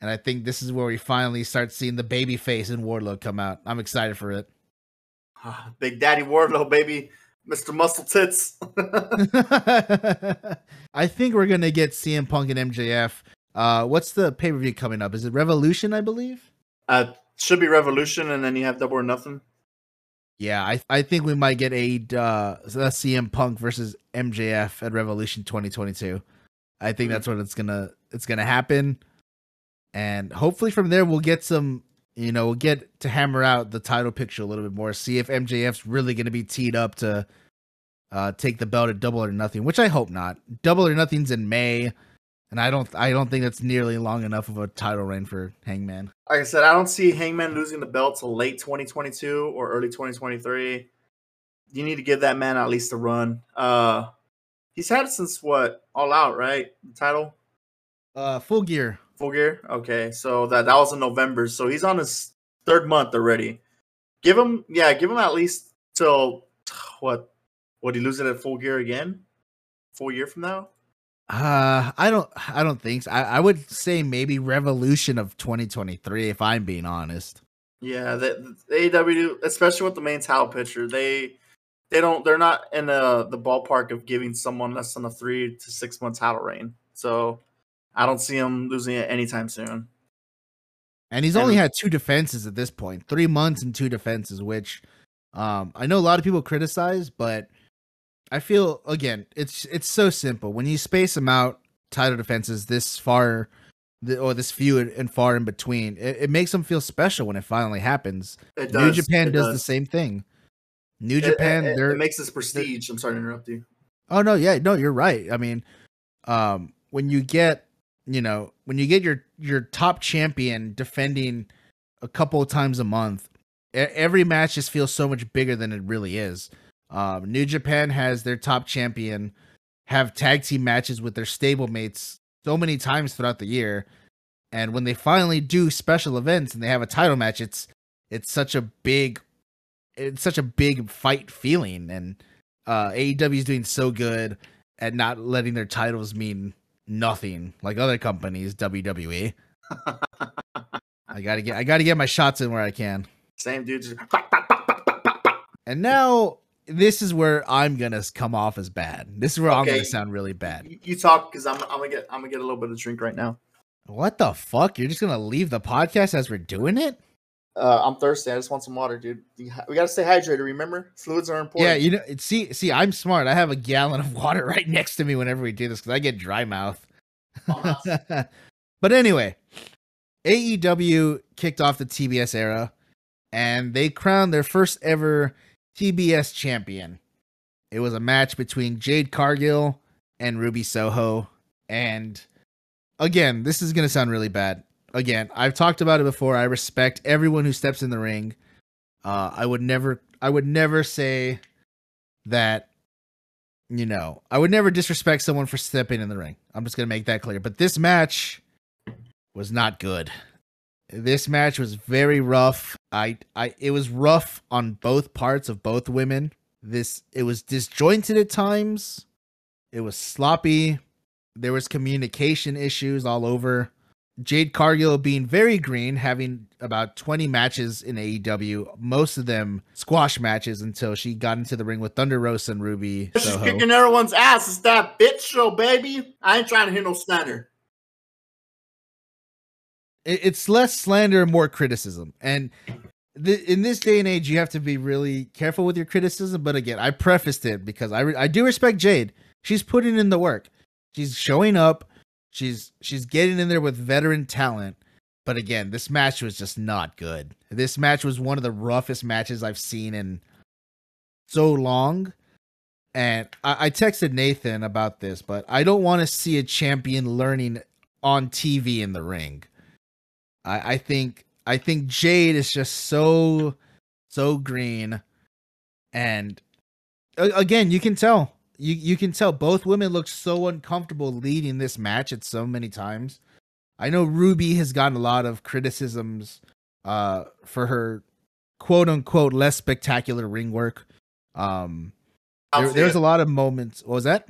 And I think this is where we finally start seeing the baby face in Wardlow come out. I'm excited for it. Big Daddy Wardlow, baby. Mr. Muscle Tits. [laughs] I think we're going to get CM Punk and MJF. Uh, what's the pay per view coming up? Is it Revolution, I believe? uh, should be Revolution, and then you have Double or Nothing. Yeah, I I think we might get a uh CM Punk versus MJF at Revolution 2022. I think that's what it's gonna it's gonna happen, and hopefully from there we'll get some you know we'll get to hammer out the title picture a little bit more. See if MJF's really gonna be teed up to uh take the belt at Double or Nothing, which I hope not. Double or Nothing's in May, and I don't I don't think that's nearly long enough of a title reign for Hangman. Like I said, I don't see Hangman losing the belt till late 2022 or early 2023. You need to give that man at least a run. Uh, he's had it since what? All Out, right? The title, Uh, Full Gear. Full Gear. Okay, so that that was in November. So he's on his third month already. Give him, yeah, give him at least till what? Would he lose it at Full Gear again? Full year from now? Uh, I don't, I don't think so. I, I would say maybe Revolution of 2023, if I'm being honest. Yeah, the, the AEW, especially with the main title picture, they they don't they're not in the the ballpark of giving someone less than a three to six month title reign. So I don't see him losing it anytime soon. And he's only had two defenses at this point, three months and two defenses, which, um, I know a lot of people criticize, but I feel again, it's it's so simple when you space them out, title defenses this far, or this few and- and far in between, it, it makes them feel special when it finally happens. It New Japan it does, the same thing. New It- Japan, it, it, it makes this prestige. I'm sorry to interrupt you. Oh no, yeah, no, you're right. I mean, um, when you get, you know, when you get your your top champion defending a couple of times a month, every match just feels so much bigger than it really is. Um, New Japan has their top champion have tag team matches with their stablemates so many times throughout the year, and when they finally do special events and they have a title match, it's it's such a big, it's such a big fight feeling, and uh AEW is doing so good at not letting their titles mean nothing like other companies, WWE. [laughs] I gotta get I gotta get my shots in where I can. Same dude. Just, And now this is where I'm gonna come off as bad. This is where I'm gonna sound really bad. you, you talk because I'm I'm gonna get I'm gonna get a little bit of drink right now. What the fuck? You're just gonna leave the podcast as we're doing it? Uh, I'm thirsty. I just want some water, dude. We gotta stay hydrated. Remember, fluids are important. Yeah, you know, see, see, I'm smart. I have a gallon of [laughs] water right next to me whenever we do this because I get dry mouth. [laughs] but anyway, AEW kicked off the TBS era and they crowned their first ever TBS champion. It was a match between Jade Cargill and Ruby Soho. And again, this is to sound really bad. Again, I've talked about it before. I respect everyone who steps in the ring. Uh, I would never, I would never say that you know, I would never disrespect someone for stepping in the ring. I'm just gonna make that clear. But this match was not good. This match was very rough. I, I, it was rough on both parts of both women. This, it was disjointed at times. It was sloppy. There was communication issues all over. Jade Cargill being very green, having about 20 matches in AEW, most of them squash matches until she got into the ring with Thunder Rosa and Ruby. She's Soho. kicking everyone's ass. It's that bitch show, baby. I ain't trying to hear no slander. It's less slander and more criticism. And th- in this day and age, you have to be really careful with your criticism. But again, I prefaced it because I, re- I do respect Jade. She's putting in the work. She's showing up. She's she's getting in there with veteran talent. But again, this match was just not good. This match was one of the roughest matches I've seen in so long. And I, I texted Nathan about this, but I don't want to see a champion learning on TV in the ring. I, I think I think Jade is just so so green, and again, you can tell you you can tell both women look so uncomfortable leading this match at so many times. I know Ruby has gotten a lot of criticisms uh for her quote unquote less spectacular ring work. Um there, there's a lot of moments. What was that?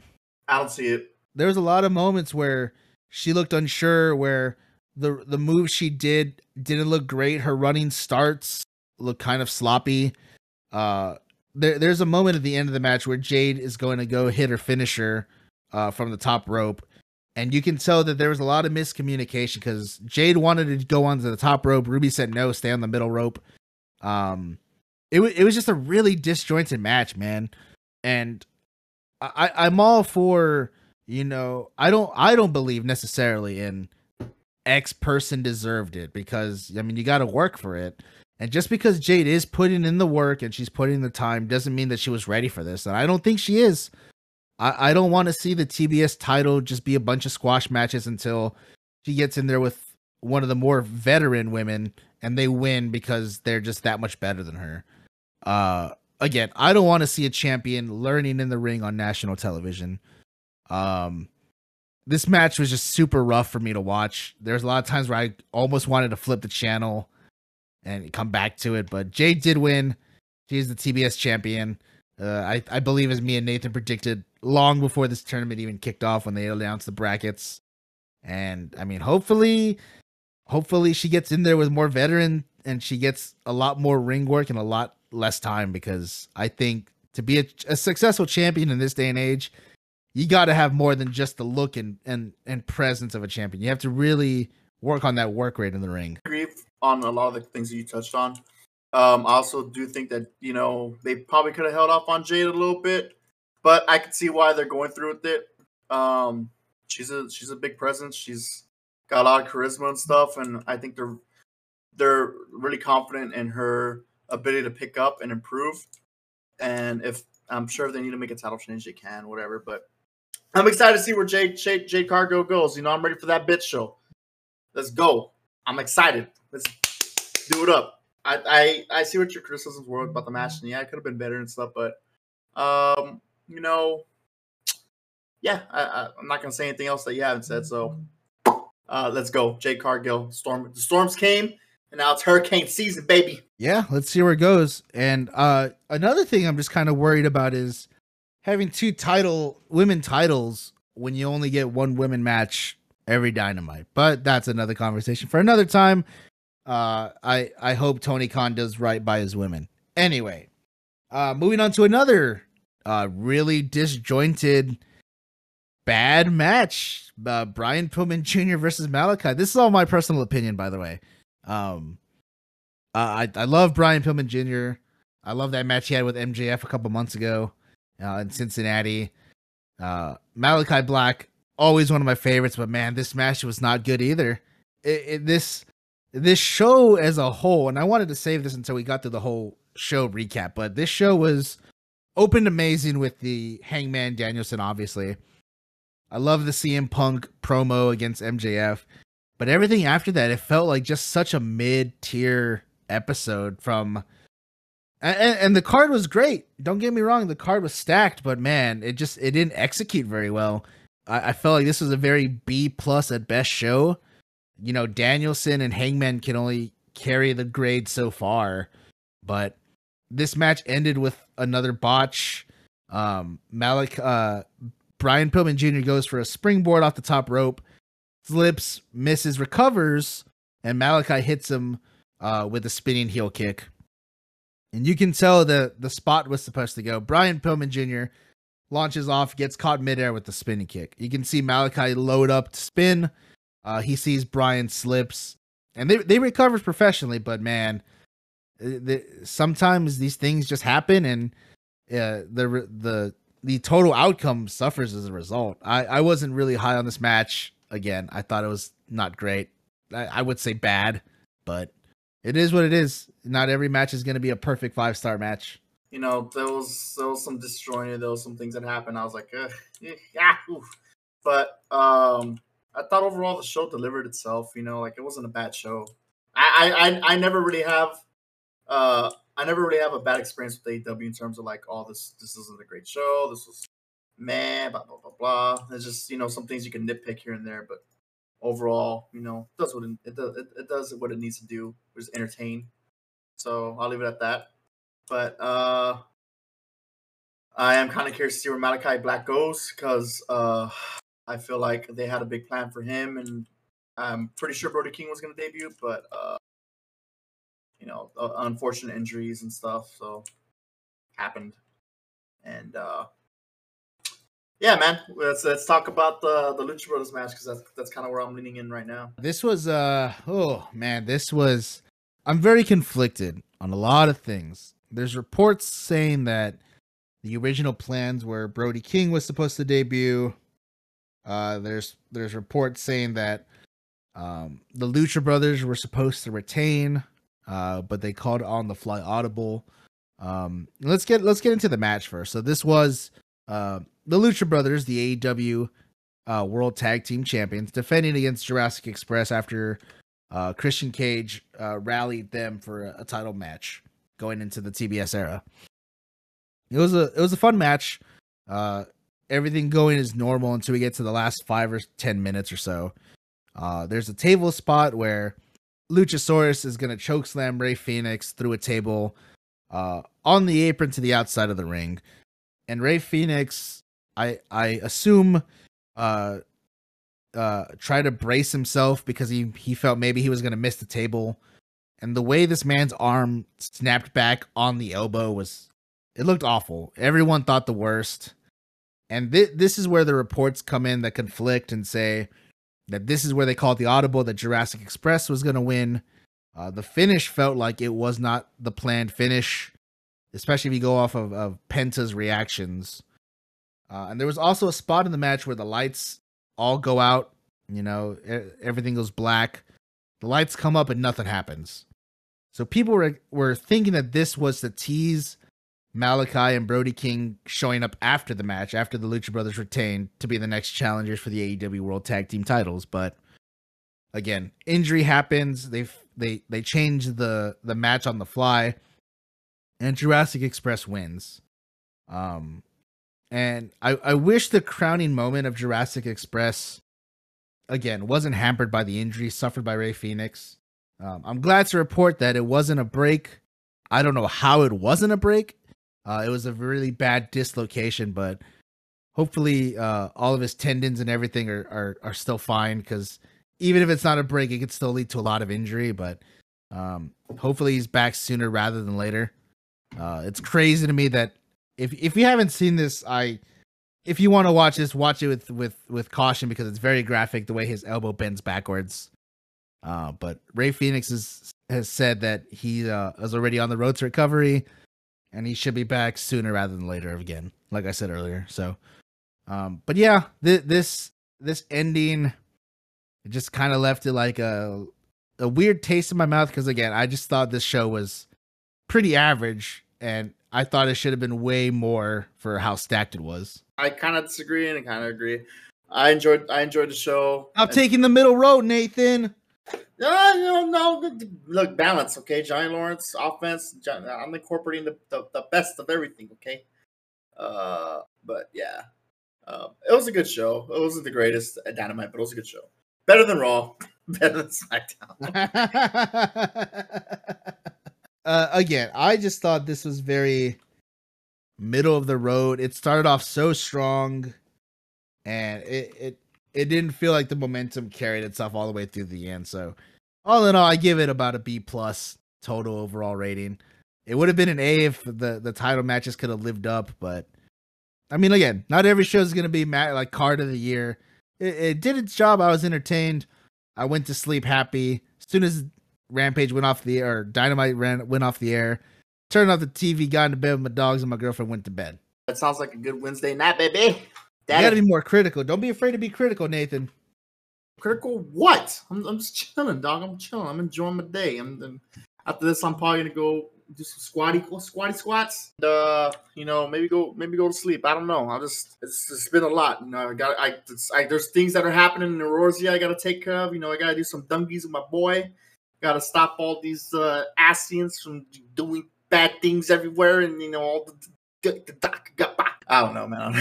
I don't see it. There was a lot of moments where she looked unsure, where the the move she did didn't look great. Her running starts look kind of sloppy. Uh, there there's a moment at the end of the match where Jade is going to go hit her finisher uh, from the top rope, and you can tell that there was a lot of miscommunication because Jade wanted to go onto the top rope. Ruby said no, stay on the middle rope. Um, it was it was just a really disjointed match, man, and I I'm all for you know I don't I don't believe necessarily in X person deserved it because I mean you got to work for it. And just because Jade is putting in the work and she's putting the time doesn't mean that she was ready for this. And I don't think she is. I, I don't want to see the TBS title just be a bunch of squash matches until she gets in there with one of the more veteran women and they win because they're just that much better than her. Uh again, I don't want to see a champion learning in the ring on national television. Um this match was just super rough for me to watch. There's a lot of times where I almost wanted to flip the channel and come back to it, but Jade did win. She's the TBS champion. Uh, I, I believe, as me and Nathan predicted, long before this tournament even kicked off when they announced the brackets. And I mean, hopefully, hopefully she gets in there with more veteran and she gets a lot more ring work and a lot less time because I think to be a, a successful champion in this day and age, you got to have more than just the look and, and and presence of a champion. You have to really work on that work rate in the ring. I agree on a lot of the things that you touched on. Um, I also do think that you know they probably could have held off on Jade a little bit, but I can see why they're going through with it. Um, she's a she's a big presence. She's got a lot of charisma and stuff, and I think they're they're really confident in her ability to pick up and improve. And if I'm sure if they need to make a title change, they can, whatever. But I'm excited to see where Jade Jade, Jade Cargill goes. You know, I'm ready for that bitch show. Let's go. I'm excited. Let's do it up. I I, I see what your criticisms were about the match, and yeah, it could have been better and stuff, but um, you know, yeah, I, am not gonna say anything else that you haven't said. So, uh, let's go, Jade Cargill. Storm. The storms came, and now it's hurricane season, baby. Yeah, let's see where it goes. And uh, another thing I'm just kind of worried about is having two title women titles when you only get one women match every dynamite. But that's another conversation for another time. Uh, I I hope Tony Khan does right by his women. Anyway, uh, moving on to another uh, really disjointed, bad match. Uh, Brian Pillman Jr. versus Malachi. This is all my personal opinion, by the way. Um, uh, I I love Brian Pillman Jr. I love that match he had with MJF a couple months ago uh, in Cincinnati. Uh, Malachi Black, always one of my favorites, but man, this match was not good either. It, it, this this show as a whole, and I wanted to save this until we got to the whole show recap, but this show was opened amazing with the Hangman Danielson, obviously. I love the CM Punk promo against MJF, but everything after that, it felt like just such a mid tier episode from. And, and the card was great. Don't get me wrong, the card was stacked, but man, it just it didn't execute very well. I, I felt like this was a very B plus at best show you know, Danielson and Hangman can only carry the grade so far, but this match ended with another botch. Um, Malik, uh, Brian Pillman Jr. goes for a springboard off the top rope, slips, misses, recovers, and Malachi hits him uh, with a spinning heel kick. And you can tell that the spot was supposed to go. Brian Pillman Jr. launches off, gets caught midair with the spinning kick. You can see Malachi load up to spin, uh, he sees Brian slips, and they they recovers professionally. But man, uh, the, sometimes these things just happen, and uh, the the the total outcome suffers as a result. I I wasn't really high on this match. Again, I thought it was not great. I, I would say bad, but it is what it is. Not every match is going to be a perfect five star match. You know, there was there was some disjointed, there was some things that happened. I was like, Ugh, eh, ah, oof. but um, I thought overall the show delivered itself. You know, like it wasn't a bad show. I I I, never really have uh I never really have a bad experience with AEW in terms of like, oh, this this isn't a great show. This was man, blah blah blah blah. There's just you know some things you can nitpick here and there, but overall, you know, it does what it, it does. It, it does what it needs to do, which is entertain. So I'll leave it at that. But uh I am kind of curious to see where Malachi Black goes because uh I feel like they had a big plan for him, and I'm pretty sure Brody King was going to debut, but uh you know, uh, unfortunate injuries and stuff, so happened. And uh yeah, man. Let's let's talk about the the Lucha Brothers match because that's that's kind of where I'm leaning in right now. This was uh oh man, this was I'm very conflicted on a lot of things. There's reports saying that the original plans were Brody King was supposed to debut. Uh there's there's reports saying that um the Lucha Brothers were supposed to retain, uh, but they called on the fly audible. Um let's get let's get into the match first. So this was uh the Lucha Brothers, the AEW uh, World Tag Team Champions, defending against Jurassic Express after uh, Christian Cage uh, rallied them for a, a, title match going into the TBS era. It was a it was a fun match. Uh, everything going as normal until we get to the last five or ten minutes or so. Uh, there's a table spot where Luchasaurus is gonna choke slam Rey Fenix through a table uh, on the apron to the outside of the ring, and Rey Fenix, I I assume uh uh try to brace himself because he he felt maybe he was to miss the table and the way this man's arm snapped back on the elbow was it looked awful everyone thought the worst and th- this is where the reports come in that conflict and say that this is where they called the audible that Jurassic Express was going to win uh, the finish felt like it was not the planned finish especially if you go off of, of Penta's reactions uh, and there was also a spot in the match where the lights all go out. You know, everything goes black. The lights come up and nothing happens. So people were were thinking that this was the tease Malachi and Brody King showing up after the match, after the Lucha Brothers retained to be the next challengers for the AEW World Tag Team titles. But again, injury happens. They they they change the the match on the fly, and Jurassic Express wins. Um, and I, I wish the crowning moment of Jurassic Express, again, wasn't hampered by the injury suffered by Rey Fenix. Um, I'm glad to report that it wasn't a break. I don't know how it wasn't a break. Uh, it was a really bad dislocation, but hopefully uh, all of his tendons and everything are, are, are still fine because even if it's not a break, it could still lead to a lot of injury. But um, hopefully he's back sooner rather than later. Uh, it's crazy to me that if if you haven't seen this, I if you want to watch this, watch it with with with caution because it's very graphic the way his elbow bends backwards. Uh, but Rey Fenix is, has said that he uh, is already on the road to recovery, and he should be back sooner rather than later again, like I said earlier. So, um, but yeah, th- this this ending it just kind of left it like a a weird taste in my mouth because again, I just thought this show was pretty average, and I thought it should have been way more for how stacked it was. I kind of disagree and I kind of agree. I enjoyed I enjoyed the show. I'm taking the middle road, Nathan. No, no, no. Look, balance, okay? Johnny Lawrence offense. I'm incorporating the, the, the best of everything, okay? Uh, but yeah, uh, it was a good show. It wasn't the greatest at Dynamite, but it was a good show. Better than Raw. [laughs] Better than SmackDown. [laughs] uh, again, I just thought this was very middle of the road. It started off so strong, and it it it didn't feel like the momentum carried itself all the way through the end. So, all in all, I give it about a B plus total overall rating. It would have been an A if the the title matches could have lived up, but I mean, again, not every show is gonna be like card of the year. It, it did its job. I was entertained. I went to sleep happy. As soon as Rampage went off the air, or Dynamite ran went off the air. Turned off the TV, got into bed with my dogs, and my girlfriend went to bed. That sounds like a good Wednesday night, baby. Daddy. You gotta be more critical. Don't be afraid to be critical, Nathan. Critical what? I'm, I'm just chilling, dog. I'm chilling. I'm enjoying my day. I'm, I'm after this. I'm probably gonna go do some squatty squatty squats. And, uh, you know, maybe go maybe go to sleep. I don't know. I just it's, it's been a lot. You know, I got I, I there's things that are happening in Eorzea I got to take care of. You know, I got to do some dungies with my boy. Got to stop all these uh, Ascians from doing bad things everywhere, and you know all the. I don't know, man.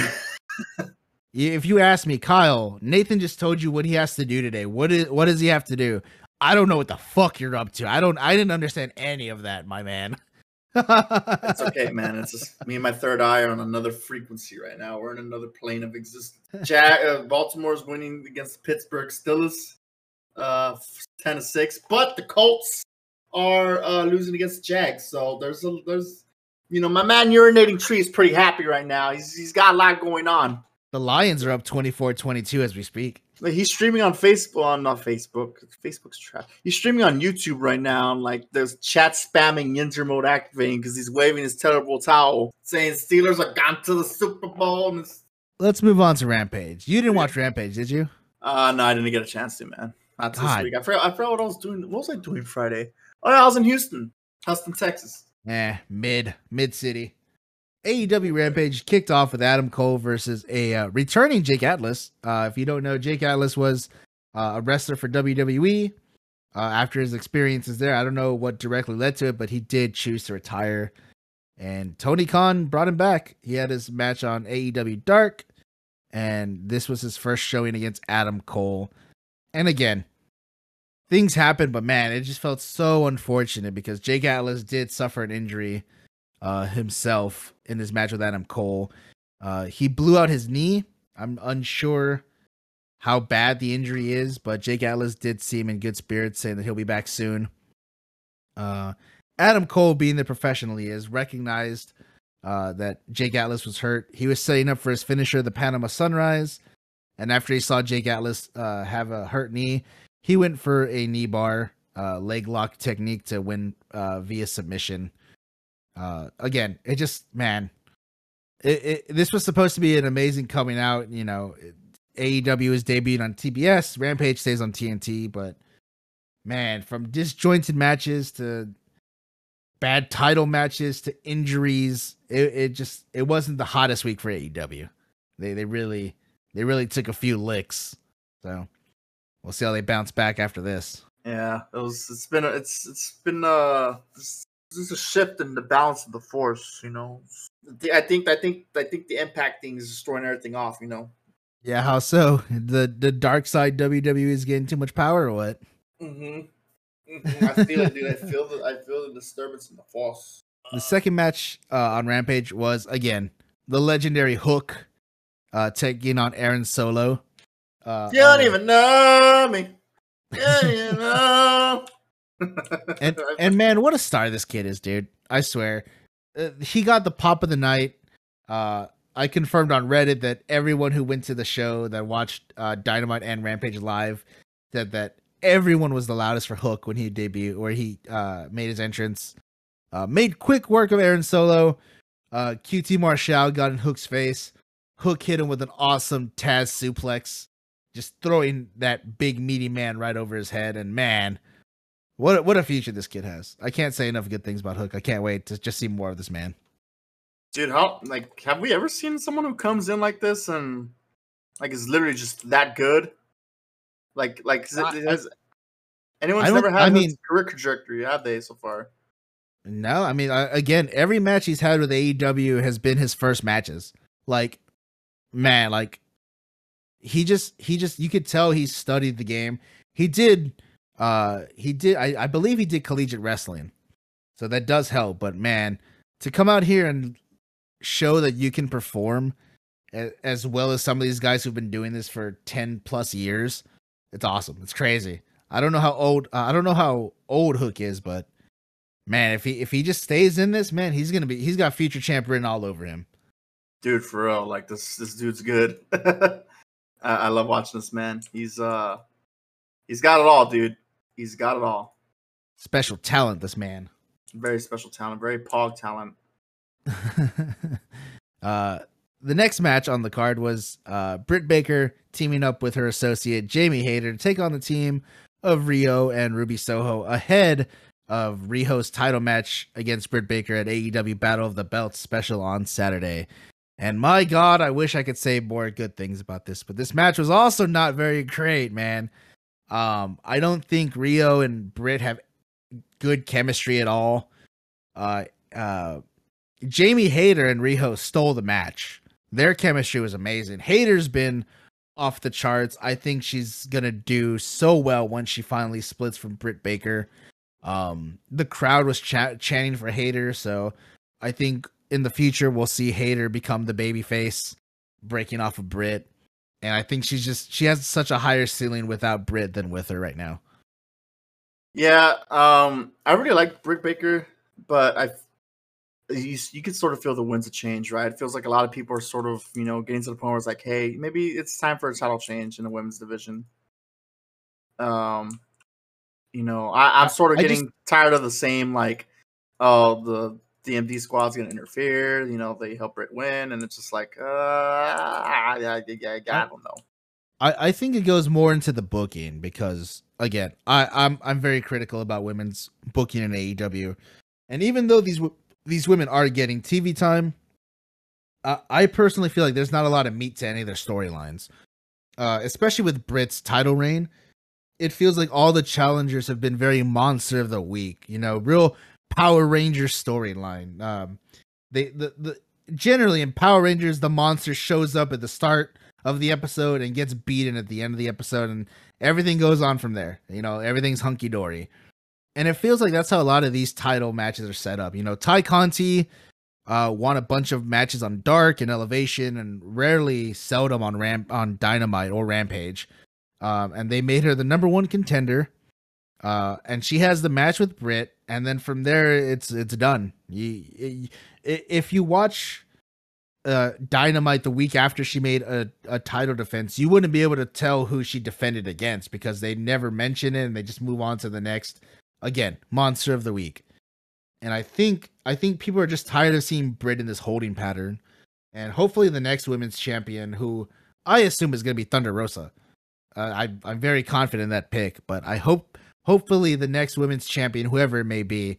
If you ask me, Kyle, Nathan just told you what he has to do today. What is what does he have to do? I don't know what the fuck you're up to. I don't. I didn't understand any of that, my man. [laughs] it's okay, man. It's just me and my third eye are on another frequency right now. We're in another plane of existence. Jack, uh, Baltimore's winning against Pittsburgh Steelers, uh, ten to six. But the Colts are uh, losing against Jags. So there's a there's, you know, my man urinating tree is pretty happy right now. He's he's got a lot going on. The Lions are up 24-22 as we speak. Like he's streaming on Facebook, on not Facebook. Facebook's trash. He's streaming on YouTube right now, and like there's chat spamming Ninja mode activating because he's waving his terrible towel, saying Steelers are gone to the Super Bowl. And Let's move on to Rampage. You didn't watch Rampage, did you? Uh no, I didn't get a chance to, man. Not this God. week. I forgot. I forgot what I was doing. What was I doing Friday? Oh, yeah, I was in Houston, Houston, Texas. Eh, mid, mid city. AEW Rampage kicked off with Adam Cole versus a uh, returning Jake Atlas. Uh, if you don't know, Jake Atlas was uh, a wrestler for WWE. Uh, after his experiences there, I don't know what directly led to it, but he did choose to retire. And Tony Khan brought him back. He had his match on AEW Dark, and this was his first showing against Adam Cole. And again, things happened, but man, it just felt so unfortunate because Jake Atlas did suffer an injury uh, himself in his match with Adam Cole. Uh, he blew out his knee. I'm unsure how bad the injury is, but Jake Atlas did seem in good spirits, saying that he'll be back soon. Uh, Adam Cole, being the professional he is, recognized uh, that Jake Atlas was hurt. He was setting up for his finisher, the Panama Sunrise, and after he saw Jake Atlas uh, have a hurt knee, he went for a knee bar uh, leg lock technique to win uh, via submission. Uh, again, it just man, it, it, this was supposed to be an amazing coming out. You know, AEW is debuted on TBS, Rampage stays on TNT, but man, from disjointed matches to bad title matches to injuries, it, it just it wasn't the hottest week for AEW. They they really they really took a few licks. So we'll see how they bounce back after this. Yeah, it was. It's been. It's. It's been. Uh, there's a shift in the balance of the force. You know, I think I think I think the impact thing is destroying everything off. You know. Yeah, how so? The the dark side WWE is getting too much power, or what? Mm-hmm. mm-hmm. I feel it, dude. I feel the I feel the disturbance in the force. The second match uh, on Rampage was again the legendary Hook uh, taking on Aaron Solo. Uh, you don't even know me. You don't [laughs] know and and man, what a star this kid is, dude! I swear, uh, he got the pop of the night. Uh, I confirmed on Reddit that everyone who went to the show that watched uh, Dynamite and Rampage live said that everyone was the loudest for Hook when he debuted or he uh, made his entrance. Uh, made quick work of Aaron Solo. Uh, QT Marshall got in Hook's face. Hook hit him with an awesome Taz suplex, just throwing that big meaty man right over his head. And man, what what a future this kid has. I can't say enough good things about Hook. I can't wait to just see more of this man. Dude, how like have we ever seen someone who comes in like this and like is literally just that good? Like like has anyone's never had I mean, career trajectory, have they so far? No, I mean uh, again, every match he's had with AEW has been his first matches. Like man, like he just he just you could tell he studied the game. He did uh, he did. I, I believe he did collegiate wrestling, so that does help. But man, to come out here and show that you can perform as well as some of these guys who've been doing this for 10 plus years it's awesome it's crazy i don't know how old uh, i don't know how old hook is but man if he if he just stays in this man he's gonna be he's got future champ written all over him dude for real like this this dude's good [laughs] I, I love watching this man he's uh he's got it all dude He's got it all. Special talent, this man. Very special talent. Very pog talent. [laughs] uh, the next match on the card was uh, Britt Baker teaming up with her associate Jamie Hayter to take on the team of Riho and Ruby Soho ahead of Riho's title match against Britt Baker at AEW Battle of the Belts special on Saturday. And my God, I wish I could say more good things about this, but this match was also not very great, man. Um, I don't think Riho and Britt have good chemistry at all. Uh, uh, Jamie Hayter and Riho stole the match. Their chemistry was amazing. Hayter's been off the charts. I think she's gonna do so well once she finally splits from Britt Baker. Um, the crowd was ch- chanting for Hayter, so I think in the future we'll see Hayter become the baby face, breaking off of Britt. And I think she's just she has such a higher ceiling without Britt than with her right now. Yeah, um, I really like Britt Baker, but I you, you can sort of feel the winds of change, right? It feels like a lot of people are sort of, you know, getting to the point where it's like, hey, maybe it's time for a title change in the women's division. Um, you know, I, I'm sort of I getting just- tired of the same, like, oh, the DMD squad's gonna interfere. You know, they help Britt win, and it's just like, uh, yeah, yeah, yeah, I don't know. I, I think it goes more into the booking because again, I, I'm I'm very critical about women's booking in AEW, and even though these these women are getting TV time, uh, I personally feel like there's not a lot of meat to any of their storylines, uh, especially with Britt's title reign. It feels like all the challengers have been very monster of the week, you know, real Power Rangers storyline. Um, they the the generally in Power Rangers, the monster shows up at the start of the episode and gets beaten at the end of the episode, and everything goes on from there. You know, everything's hunky dory. And it feels like that's how a lot of these title matches are set up. You know, Tay Conti uh, won a bunch of matches on Dark and Elevation, and rarely, seldom on Ramp on Dynamite or Rampage. Um, and they made her the number one contender. Uh, and she has the match with Britt, and then from there, it's it's done. You, if you watch uh Dynamite the week after she made a, a title defense, you wouldn't be able to tell who she defended against because they never mention it and they just move on to the next. Again, monster of the week. And I think I think people are just tired of seeing Britt in this holding pattern. And hopefully the next women's champion, who I assume is going to be Thunder Rosa. Uh, I I'm very confident in that pick, but I hope hopefully the next women's champion, whoever it may be,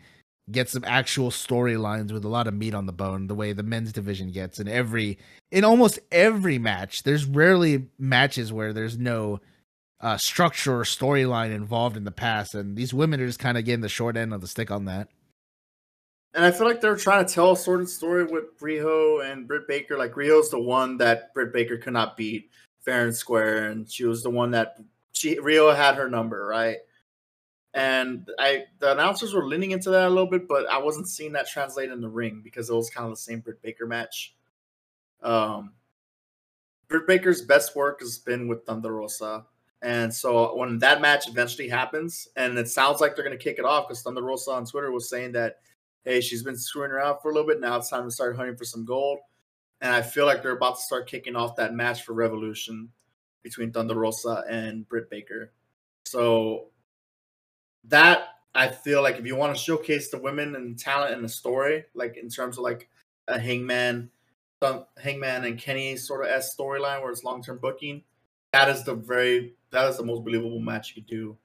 gets some actual storylines with a lot of meat on the bone, the way the men's division gets in every in almost every match. There's rarely matches where there's no uh, structure or storyline involved in the past, and these women are just kind of getting the short end of the stick on that. And I feel like they're trying to tell a sort of story with Riho and Britt Baker. Like Riho's the one that Britt Baker could not beat fair and square, and she was the one that she Riho had her number, right? And I the announcers were leaning into that a little bit, but I wasn't seeing that translate in the ring because it was kind of the same Britt Baker match. Um Britt Baker's best work has been with Thunder Rosa. And so when that match eventually happens, and it sounds like they're gonna kick it off because Thunder Rosa on Twitter was saying that hey, she's been screwing around for a little bit. Now it's time to start hunting for some gold. And I feel like they're about to start kicking off that match for Revolution between Thunder Rosa and Britt Baker. So that I feel like if you want to showcase the women and talent and the story, like in terms of like a Hangman, Hangman and Kenny sort of s storyline where it's long term booking, that is the very that is the most believable match you could do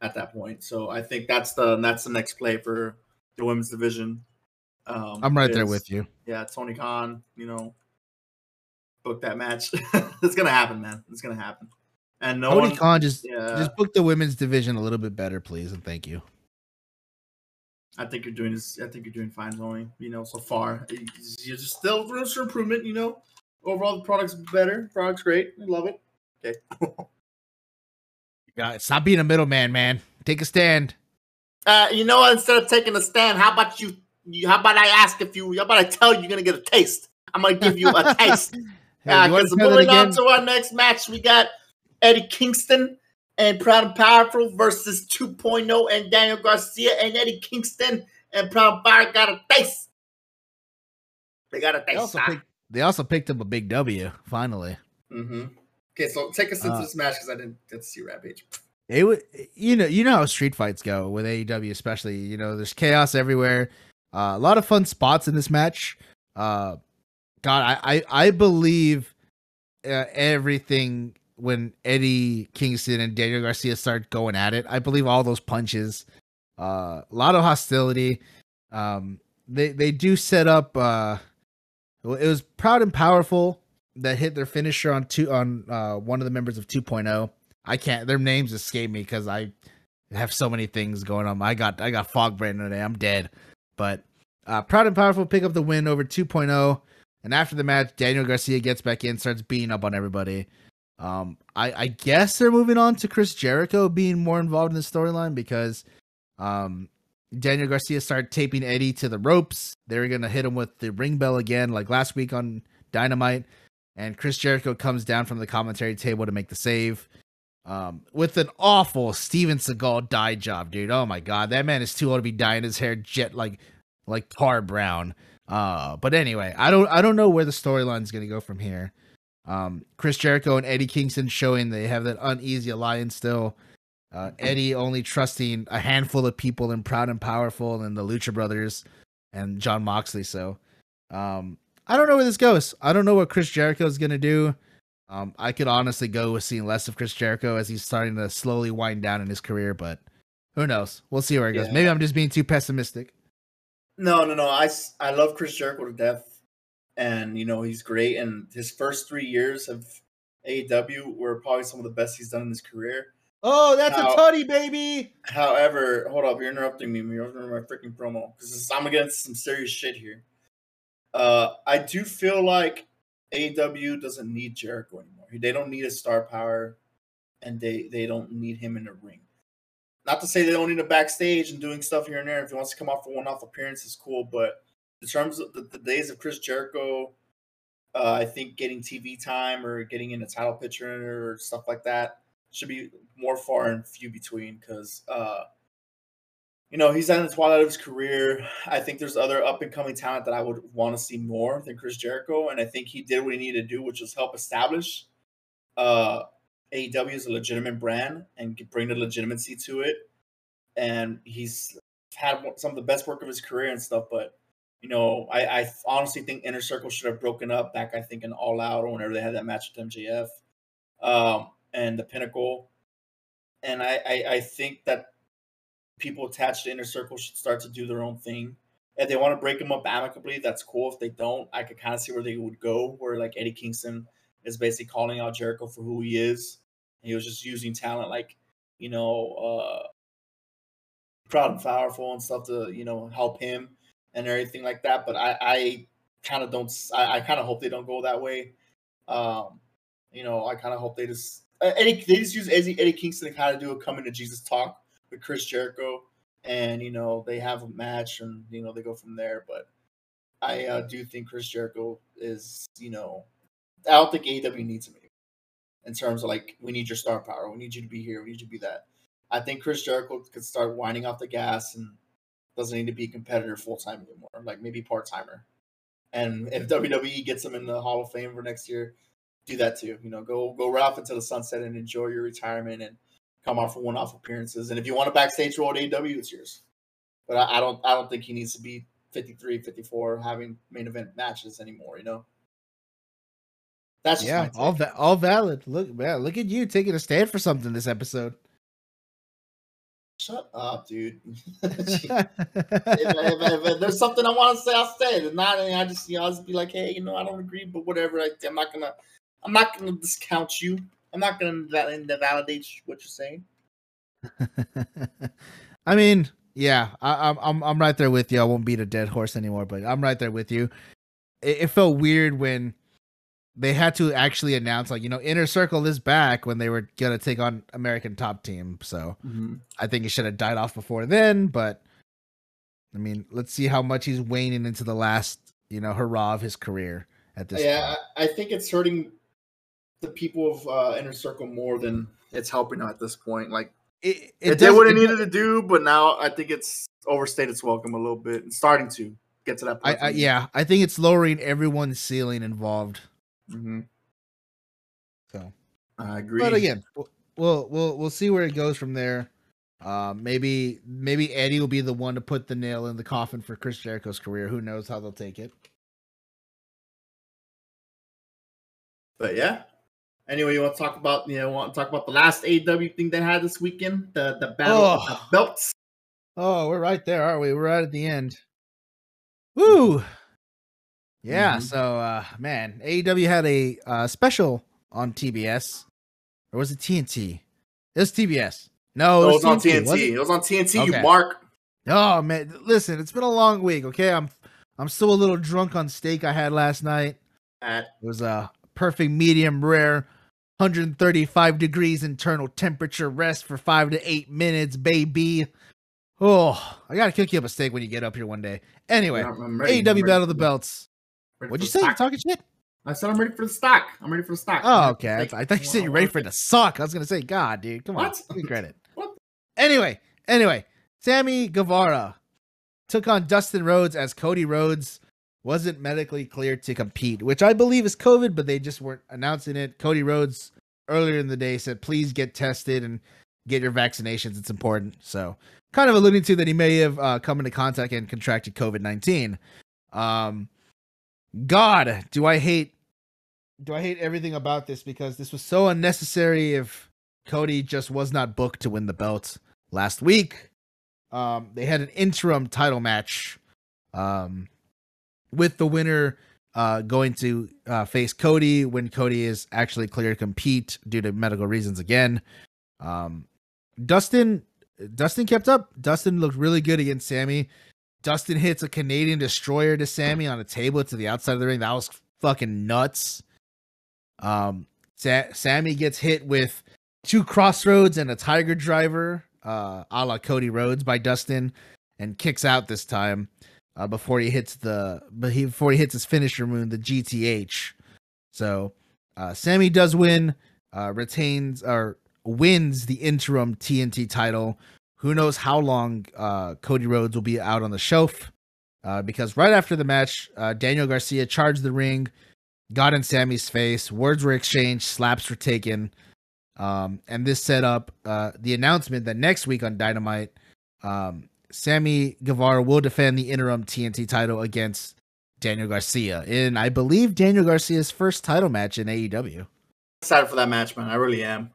at that point. So I think that's the that's the next play for the women's division. Um, I'm right there with you. yeah, Tony Khan, you know, book that match. [laughs] it's gonna happen, man. It's gonna happen. And no Tony one, Khan just yeah, just book the women's division a little bit better, please, and thank you. I think you're doing this. I think you're doing fine, Tony. You know, so far you're just still room for improvement. You know, overall the product's better. Product's great. I love it. Okay. [laughs] God, stop being a middleman, man. Take a stand. Uh, you know? Instead of taking a stand, how about you? you how about I ask if you? How about I tell you you're gonna get a taste? I'm gonna give you a [laughs] taste. Hey, Yeah, you because try that moving on to our next match, we got Eddie Kingston and Proud and Powerful versus 2.0 and Daniel Garcia and Eddie Kingston and Proud and Power got a taste. They got a They also, picked, they also picked up a big W, finally. hmm Okay, so take us into Uh, this match because I didn't get to see Rampage. It would, you know, you know how street fights go with AEW, especially. You know, there's chaos everywhere. Uh, a lot of fun spots in this match. Uh, God, I, I, I believe uh, everything when Eddie Kingston and Daniel Garcia start going at it. I believe all those punches. Uh, a lot of hostility. Um, they they do set up. Uh, it was proud and powerful that hit their finisher on two on uh one of the members of 2.0. I can't. Their names escape me because I have so many things going on. I got I got fog brain today. I'm dead. But uh, proud and powerful pick up the win over 2.0. And after the match, Daniel Garcia gets back in, starts beating up on everybody. Um, I, I guess they're moving on to Chris Jericho being more involved in the storyline because um, Daniel Garcia started taping Eddie to the ropes. They were gonna hit him with the ring bell again, like last week on Dynamite. And Chris Jericho comes down from the commentary table to make the save. Um, with an awful Steven Seagal dye job, dude. Oh my god, that man is too old to be dyeing his hair jet like like tar brown. Uh, but anyway, I don't I don't know where the storyline's gonna go from here. Um, Chris Jericho and Eddie Kingston showing they have that uneasy alliance still. Uh, Eddie only trusting a handful of people in Proud and Powerful and the Lucha Brothers and Jon Moxley. So, um, I don't know where this goes. I don't know what Chris Jericho is gonna do. Um, I could honestly go with seeing less of Chris Jericho as he's starting to slowly wind down in his career, but who knows? We'll see where it goes. Yeah. Maybe I'm just being too pessimistic. No, no, no. I, I love Chris Jericho to death, and you know he's great. And his first three years of AEW were probably some of the best he's done in his career. Oh, that's Now- a tutty, baby. However, hold up, you're interrupting me. You're interrupting my freaking promo because I'm gonna get into some serious shit here. Uh, I do feel like AEW doesn't need Jericho anymore. They don't need a star power, and they they don't need him in the ring. Not to say they don't need him backstage and doing stuff here and there. If he wants to come off for one-off appearances, cool. But in terms of the, the days of Chris Jericho, uh, I think getting TV time or getting in a title picture or stuff like that should be more far and few between because uh, you know he's at the twilight of his career. I think there's other up and coming talent that I would want to see more than Chris Jericho, and I think he did what he needed to do, which was help establish uh, AEW as a legitimate brand and bring the legitimacy to it. And he's had some of the best work of his career and stuff, but you know, I, I honestly think Inner Circle should have broken up back, I think, in All Out or whenever they had that match with MJF um, and the Pinnacle. And I, I, I think that people attached to Inner Circle should start to do their own thing. If they want to break them up amicably, that's cool. If they don't, I could kind of see where they would go, where like Eddie Kingston is basically calling out Jericho for who he is. He was just using talent like, you know, uh, proud and powerful and stuff to, you know, help him and everything like that. But I, I kind of don't. I kind of hope they don't go that way. Um, you know, I kind of hope they just uh, Eddie. They just use Eddie, Eddie Kingston to kind of do a coming to Jesus talk with Chris Jericho, and you know they have a match, and you know they go from there. But I uh, do think Chris Jericho is, you know, I don't think AEW needs him anymore in terms of like we need your star power, we need you to be here, we need you to be that. I think Chris Jericho could start winding off the gas and doesn't need to be a competitor full time anymore, like maybe part timer. And if WWE gets him in the Hall of Fame for next year, do that too. You know, go go right off into the sunset and enjoy your retirement and come out for one off appearances. And if you want a backstage role at AEW, it's yours. But I, I don't I don't think he needs to be 53, 54 having main event matches anymore, you know? That's just Yeah, all va- all valid. Look, man, look at you taking a stand for something this episode. Shut up, dude. [laughs] if, if, if, if there's [laughs] something I want to say, I'll say it. If not, I just you know, I'll just be like, hey, you know, I don't agree, but whatever. I, I'm not gonna, I'm not gonna discount you. I'm not gonna val- invalidate what you're saying. [laughs] I mean, yeah, I, I'm I'm I'm right there with you. I won't beat a dead horse anymore, but I'm right there with you. It, it felt weird when they had to actually announce, like, you know, Inner Circle is back when they were gonna take on American Top Team. So I think it should have died off before then. But I mean, let's see how much he's waning into the last, you know, hurrah of his career at this. Yeah, point. I, I think it's hurting the people of uh, Inner Circle more than it's helping at this point. Like it, it, did what it needed to do, but now I think it's overstayed its welcome a little bit and starting to get to that I. I yeah, I think it's lowering everyone's ceiling involved. Hmm So. I agree. But again, we'll- we'll we'll see where it goes from there. Um, maybe maybe Eddie will be the one to put the nail in the coffin for Chris Jericho's career. Who knows how they'll take it? But yeah. Anyway, you want to talk about you know want to talk about the last AW thing they had this weekend, the the battle of the Oh. belts. Oh, we're right there, aren't we? We're right at the end. Woo! Yeah, Mhm. so uh man, AEW had a uh special on TBS. Or was it TNT? It was TBS. No, it it was, was on TNT. TNT. it? It was on TNT. Okay. You mark. Oh man, listen, it's been a long week, okay? I'm I'm still a little drunk on steak I had last night. At It was a perfect medium rare, 135 degrees internal temperature rest for five to eight minutes, baby. Oh, I gotta cook you up a steak when you get up here one day. Anyway, I'm- I'm ready. I'm AEW Battle of the Belts. Ready What'd you say? You stock. talking shit? I said I'm ready for the stock. I'm ready for the stock. Oh, okay. I, I thought you said you're ready for the to suck. I was gonna say, God, dude, come on, What? give me credit. [laughs] What? Anyway, anyway, Sammy Guevara took on Dustin Rhodes as Cody Rhodes wasn't medically cleared to compete, which I believe is COVID, but they just weren't announcing it. Cody Rhodes earlier in the day said, "Please get tested and get your vaccinations. It's important." So, kind of alluding to that he may have uh, come into contact and contracted COVID nineteen. Um, God, do I hate do I hate everything about this because this was so unnecessary if Cody just was not booked to win the belt last week. Um, they had an interim title match um, with the winner uh, going to uh, face Cody when Cody is actually clear to compete due to medical reasons again. Um, Dustin Dustin kept up. Dustin looked really good against Sammy. Dustin hits a Canadian destroyer to Sammy on a table to the outside of the ring. That was fucking nuts. Um, Sa- Sammy gets hit with two Cross Rhodes and a tiger driver, uh, a la Cody Rhodes by Dustin, and kicks out this time uh, before he hits the but he before he hits his finisher moon, the GTH. So uh, Sammy does win, uh, retains or wins the interim TNT title. Who knows how long uh, Cody Rhodes will be out on the shelf? Uh, because right after the match, uh, Daniel Garcia charged the ring, got in Sammy's face. Words were exchanged, slaps were taken, um, and this set up uh, the announcement that next week on Dynamite, um, Sammy Guevara will defend the interim TNT title against Daniel Garcia in, I believe, Daniel Garcia's first title match in AEW. excited for that match, man. I really am.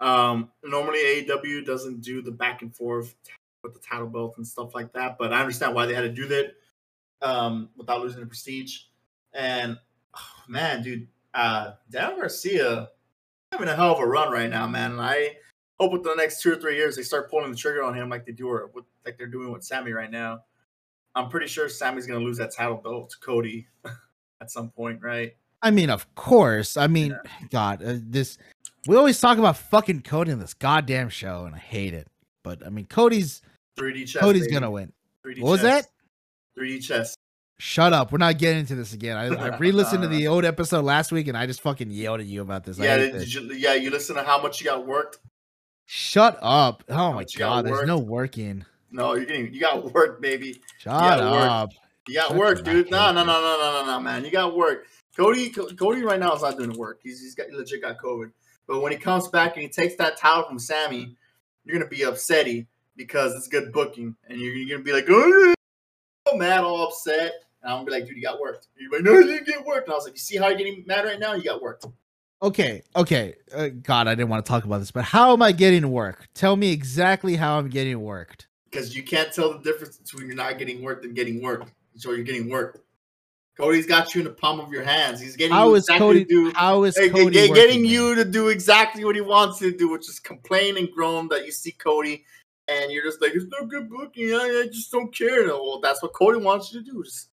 Um, normally AEW doesn't do the back and forth with the title belt and stuff like that, but I understand why they had to do that um, without losing the prestige. And oh, man, dude, uh, Daniel Garcia having a hell of a run right now, man. And I hope with the next two or three years they start pulling the trigger on him like they do or with, like they're doing with Sammy right now. I'm pretty sure Sammy's gonna lose that title belt to Cody [laughs] at some point, right? I mean, of course. I mean, God, uh, this. We always talk about fucking Cody in this goddamn show, and I hate it. But I mean, Cody's 3D chess. Cody's baby. gonna win. 3D What was chess. that? 3D chess. Shut up. We're not getting into this again. I, I re-listened to [laughs] the old episode last week, and I just fucking yelled at you about this. Yeah, did, did you, yeah. You listen to how much you got worked. Shut up. Oh my you got god, there's worked? no working. No, you're getting you got work, baby. Shut work. up. You got Shut work, dude. No, no, no, no, no, no, no, man. You got work. Cody, Cody, right now is not doing work. He's he's got he legit got COVID. But when he comes back and he takes that title from Sammy, you're gonna be upsetty because it's good booking, and you're, you're gonna be like, oh, mad, all upset. And I'm gonna be like, dude, you got worked. You're like, no, you didn't get worked. And I was like, you see how you're getting mad right now? You got worked. Okay, okay. Uh, God, I didn't want to talk about this, but how am I getting worked? Tell me exactly how I'm getting worked. because you can't tell the difference between you're not getting worked and getting worked. So you're getting worked. Cody's got you in the palm of your hands. He's getting How you exactly Cody? to do, How is hey, Cody get- working getting me? you to do exactly what he wants you to do, which is complain and groan that you see Cody, and you're just like, it's no good booking. I, I just don't care. Well, that's what Cody wants you to do. Just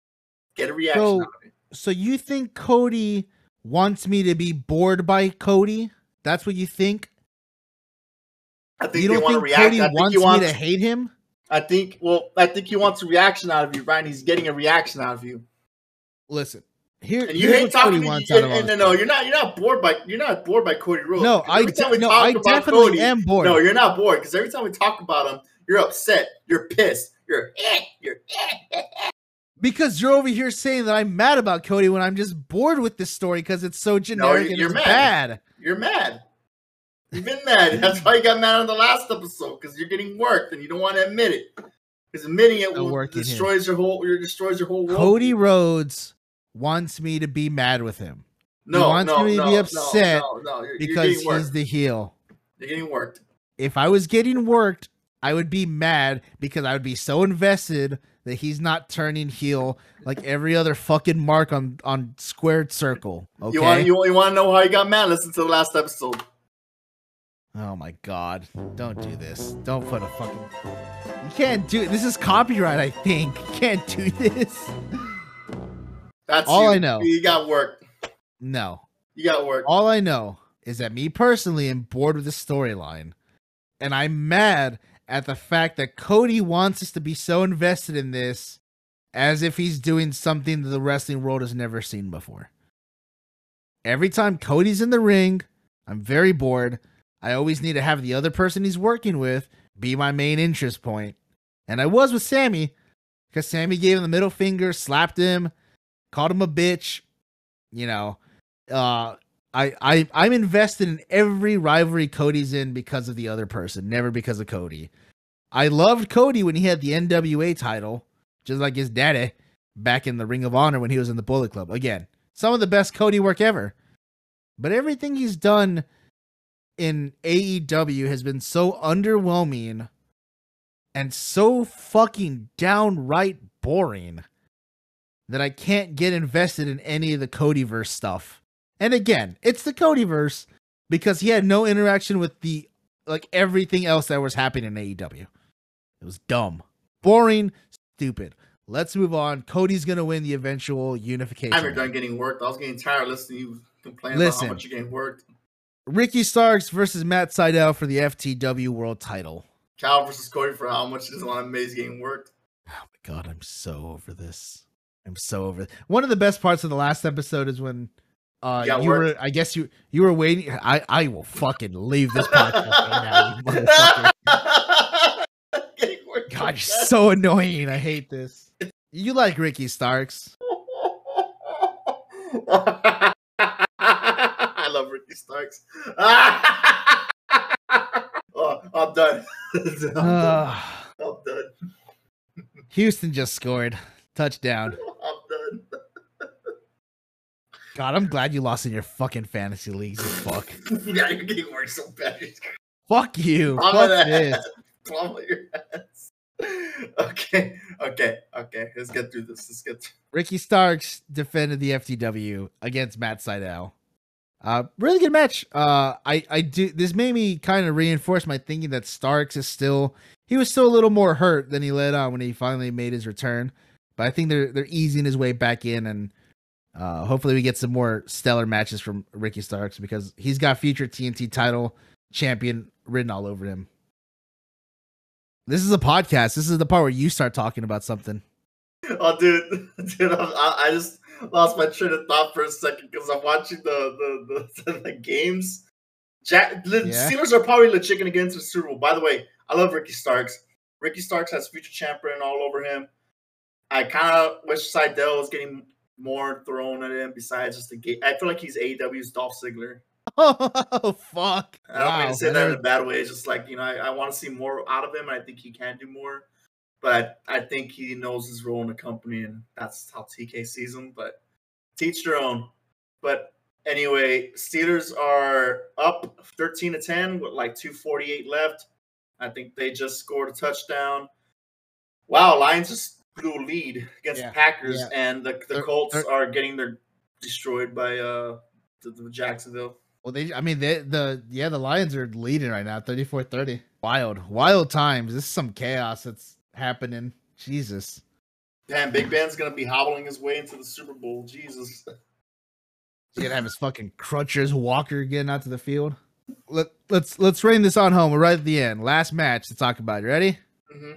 get a reaction So- out of it. So you think Cody wants me to be bored by Cody? That's what you think? I think You don't want to think react. Cody think wants wants. me to hate him? I think. Well, I think he wants a reaction out of you, Ryan. He's getting a reaction out of you. Listen, here, And you hate talking Cody to wants me. out And, of and, all no, you're not. You're not bored by. You're not bored by Cody Rhodes. No, I, every time we de- no, I definitely Cody- am bored. No, you're not bored because every time we talk about him, you're upset. You're pissed. You're eh, [laughs] you're eh. [laughs] because you're over here saying that I'm mad about Cody when I'm just bored with this story because it's so generic and you're it's mad. bad. You're mad. You've been mad. That's why you got mad on the last episode because you're getting worked and you don't want to admit it. Because admitting it will here. destroys your whole. Your destroys your whole world. Cody Rhodes wants me to be mad with him no, wants no, me to no, be upset no, no, You're, you're because he's the heel. You're getting worked. If I was getting worked, I would be mad because I would be so invested that he's not turning heel like every other fucking mark on on squared circle. Okay. You want you, you want to know how he got mad? Listen to the last episode. Oh my god. Don't do this. Don't put a fucking You can't do it. This is copyright, I think. You can't do [laughs] this. That's All you. I know. You got work. No. You got work. All I know is that me personally am bored with the storyline. And I'm mad at the fact that Cody wants us to be so invested in this as if he's doing something that the wrestling world has never seen before. Every time Cody's in the ring, I'm very bored. I always need to have the other person he's working with be my main interest point. And I was with Sammy because Sammy gave him the middle finger, slapped him, called him a bitch. You know, uh, I, I I'm invested in every rivalry Cody's in because of the other person, never because of Cody. I loved Cody when he had the NWA title, just like his daddy back in the Ring of Honor when he was in the Bullet Club. Again, some of the best Cody work ever. But everything he's done in AEW has been so underwhelming and so fucking downright boring that I can't get invested in any of the Codyverse stuff. And again, it's the Codyverse because he had no interaction with the like everything else that was happening in AEW. It was dumb, boring, stupid. Let's move on. Cody's gonna win the eventual unification. I'm done getting worked. I was getting tired listening to you complain about Listen. how much you're getting worked. Ricky Starks versus Matt Sydal for the FTW World Title. Cal versus Cody for how much want to admit he's worked. Oh my god, I'm so over this. I'm so over. One of the best parts of the last episode is when uh You you were I guess you you were waiting I I will fucking leave this podcast right now, you. [laughs] God, you're so annoying. I hate this. You like Ricky Starks. [laughs] I love Ricky Starks. [laughs] oh, I'm done. [laughs] I'm done. I'm done. Houston just scored. Touchdown. [laughs] I'm done. God, I'm glad you lost in your fucking fantasy leagues, you fuck. yeah, you're getting worked so bad. Fuck you. Plumb Fuck of this. that. Plumb of your ass. Okay, okay, okay. Let's get through this. Let's get through. Ricky Starks defended the FTW against Matt Sydal. Uh, really good match. Uh, I, I do. This made me kind of reinforce my thinking that Starks is still. He was still a little more hurt than he let on when he finally made his return. But I think they're they're easing his way back in, and uh, hopefully we get some more stellar matches from Ricky Starks because he's got future TNT title champion written all over him. This is a podcast. This is the part where you start talking about something. Oh, dude, [laughs] dude, I, I just lost my train of thought for a second because I'm watching the the, [laughs] the, the games. Jack, the Yeah. Steelers are probably legit going to get into the Super Bowl. By the way, I love Ricky Starks. Ricky Starks has future champion all over him. I kind of wish Sydal was getting more thrown at him besides just the game. I feel like he's AEW's Dolph Ziggler. [laughs] Oh fuck! I don't mean to say that in a bad way. It's just like you know, I, I want to see more out of him, I think he can do more. But I, think he knows his role in the company, and that's how TK sees him. But teach their own. But anyway, Steelers are up thirteen to ten with like two forty eight left. I think they just scored a touchdown. Wow, Lions just blew a lead against Yeah, the Packers, yeah. and the, the They're- Colts they're- are getting their destroyed by uh the, the Jacksonville. Well, they, I mean, they, the yeah, the Lions are leading right now, 34-30. Wild, wild times. This is some chaos that's happening. Jesus. Damn, Big Ben's gonna be hobbling his way into the Super Bowl. Jesus. He's gonna have his fucking crutchers walker getting out to the field. Let, let's let's rein this on home. We're right at the end. Last match to talk about. You ready? hmm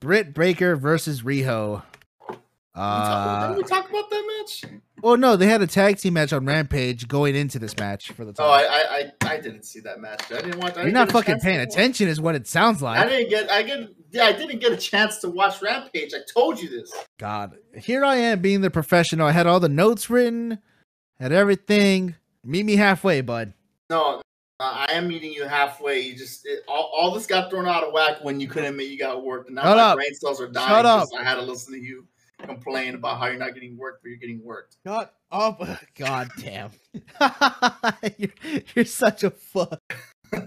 Britt Baker versus Riho. Uh, Uh, Didn't we talk about that match? well, no, they had a tag team match on Rampage going into this match for the Oh, I. I I I didn't see that match. I didn't watch. I You're didn't not fucking paying attention, is what it sounds like. I didn't get. I get. Yeah, I didn't get a chance to watch Rampage. I told you this. God, here I am being the professional. I had all the notes written, had everything. Meet me halfway, bud. No, uh, I am meeting you halfway. You just it, all, all this got thrown out of whack when you couldn't admit you got worked, and now Shut my up. brain cells are dying. Shut up. I had to listen to you complain about how you're not getting worked, but you're getting worked. Shut up. [laughs] God damn. [laughs] you're, you're such a fuck. [laughs]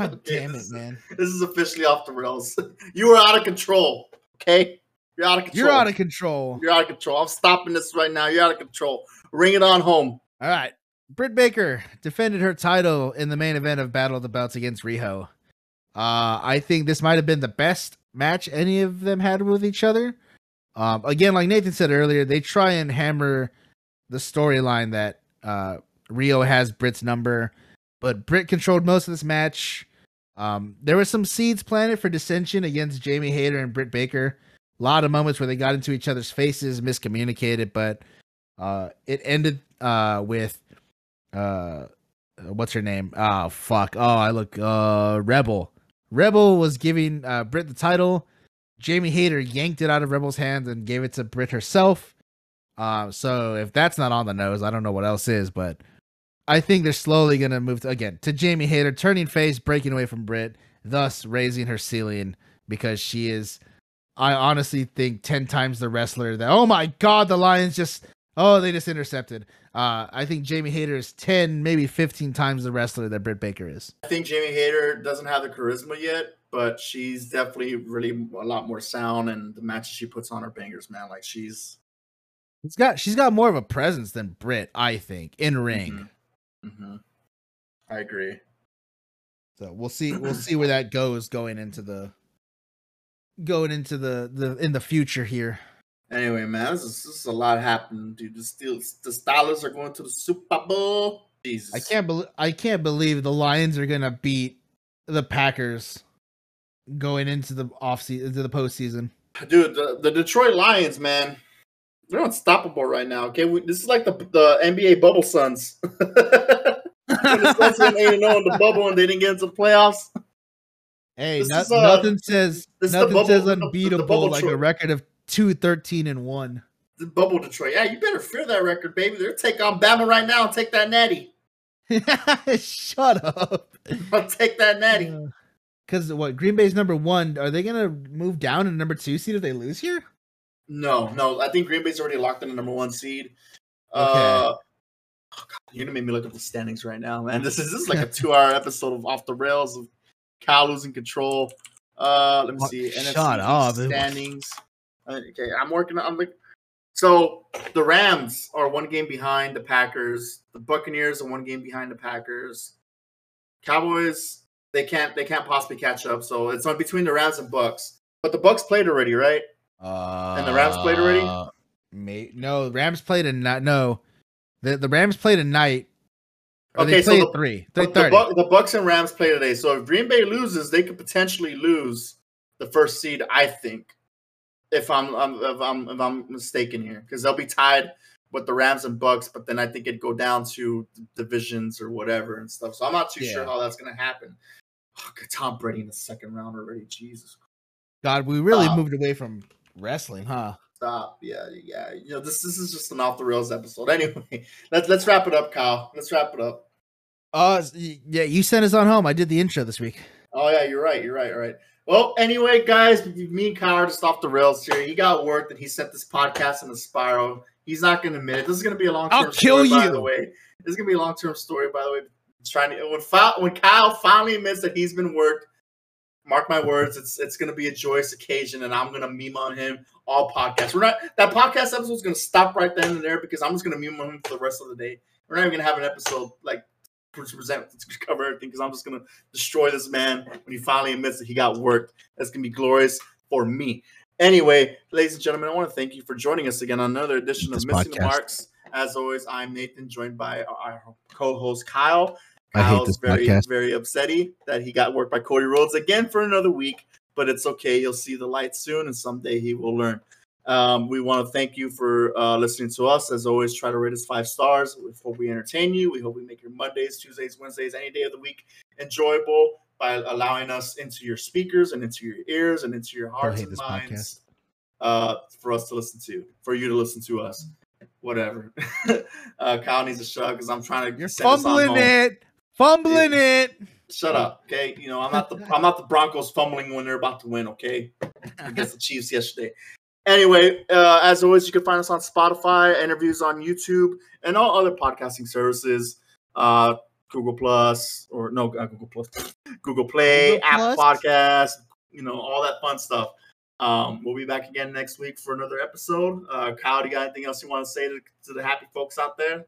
God, [laughs] Okay, damn it, man. This is officially off the rails. [laughs] You are out of control. Okay, you're out of control. You're out of control. You're out of control. I'm stopping this right now. You're out of control. Ring it on home. All right. Britt Baker defended her title in the main event of Battle of the Belts against Riho. Uh, I think this might have been the best match any of them had with each other. Um, again, like Nathan said earlier, they try and hammer the storyline that uh, Riho has Britt's number, but Britt controlled most of this match. Um, there were some seeds planted for dissension against Jamie Hayter and Britt Baker. A lot of moments where they got into each other's faces, miscommunicated, but uh, it ended uh, with uh, what's her name? Oh fuck! Oh, I look uh, Rebel. Rebel was giving uh, Britt the title. Jamie Hayter yanked it out of Rebel's hands and gave it to Britt herself. Uh, so if that's not on the nose, I don't know what else is. But I think they're slowly gonna move again to Jamie Hayter turning face, breaking away from Britt, thus raising her ceiling because she is. I honestly think ten times the wrestler that. Oh my god, the Lions just. Oh, they just intercepted. Uh, I think Jamie Hayter is ten, maybe fifteen times the wrestler that Britt Baker is. I think Jamie Hayter doesn't have the charisma yet, but she's definitely really a lot more sound, and the matches she puts on her bangers, man. Like she's. She's got she's got more of a presence than Britt, I think, in ring. Hmm I agree. So we'll see we'll see where that goes going into the going into the the in the future here. Anyway, man, this is, this is a lot happening, dude. The Steelers, the Steelers are going to the Super Bowl. Jesus, I can't believe I can't believe the Lions are gonna beat the Packers going into the off season into the postseason. dude. The, the Detroit Lions, man, they're unstoppable right now. Okay, we, this is like the the NBA bubble Suns. [laughs] when the Suns went eight and zero in the bubble and they didn't get into the playoffs. Hey, no- is, uh, nothing says the nothing bubble- says the- the unbeatable bubble like a record of two thirteen and one. The bubble Detroit. Yeah, you better fear that record, baby. They're take on Bama right now and take that natty. [laughs] Shut up. [laughs] I'll take that natty. Because what Green Bay's number one, are they gonna move down to number two seed if they lose here? No, no. I think Green Bay's already locked in the number one seed. Okay. Uh, oh God, you're gonna make me look up the standings right now, man. This is this is like a [laughs] two-hour episode of off the rails of Cal losing control. Uh, let me What? see. Shut NFC up. standings. Uh, Okay, I'm working. on like, so the Rams are one game behind the Packers. The Buccaneers are one game behind the Packers. Cowboys, they can't they can't possibly catch up. So it's on between the Rams and Bucks. But the Bucks played already, right? Uh, and the Rams played already? May, no, the Rams played a night. No, the the Rams played a night. Okay, they so played the- three. The, Three the. Buc- the Bucks and Rams play today. So if Green Bay loses, they could potentially lose the first seed. I think, if I'm, I'm if I'm if I'm mistaken here, because they'll be tied with the Rams and Bucks. But then I think it'd go down to divisions or whatever and stuff. So I'm not too sure how that's gonna happen. Oh, God, Tom Brady in the second round already. Jesus, God, we really Stop. moved away from wrestling, huh? stop. Yeah, yeah. You know this this is just an off the rails episode. [laughs] Anyway, let's let's wrap it up, Kyle. Let's wrap it up. Uh, yeah, you sent us on home. I did the intro this week. Oh yeah, you're right. You're right. All right. Well, anyway, guys, me and Kyle are just off the rails here. He got work and he sent this podcast in a spiral. He's not going to admit it. This is going to be a long term. I'll kill By you. the way, this is going to be a long term story. By the way, trying to when when Kyle finally admits that he's been worked. Mark my words, it's it's going to be a joyous occasion, and I'm going to meme on him all podcast. We're not that podcast episode is going to stop right then and there because I'm just going to meme on him for the rest of the day. We're not even going to have an episode like to present to cover everything because I'm just going to destroy this man when he finally admits that he got worked. That's going to be glorious for me. Anyway, ladies and gentlemen, I want to thank you for joining us again on another edition This of Missing the. Marks. As always, I'm Nathan, joined by our co-host Kyle. I hate this very, podcast. very upsetty that he got worked by Cody Rhodes again for another week, but it's okay. He'll see the light soon, and someday he will learn. Um, we want to thank you for uh, listening to us. As always, try to rate us five stars. We hope we entertain you. We hope we make your Mondays, Tuesdays, Wednesdays, any day of the week enjoyable by allowing us into your speakers and into your ears and into your hearts and minds uh, for us to listen to, for you to listen to us. Whatever. [laughs] uh, Kyle needs a shut because I'm trying to. You're send us on fumbling it, fumbling it. Shut up, okay? You know I'm not the I'm not the Broncos fumbling when they're about to win, okay? Against the [laughs] Chiefs yesterday. Anyway, uh, as always, you can find us on Spotify, interviews on YouTube, and all other podcasting services. Uh, Google Plus, or no, uh, Google Plus, Google Play, Google Apple Podcast, you know, all that fun stuff. Um, we'll be back again next week for another episode. Uh, Kyle, do you got anything else you want to say to, to the happy folks out there?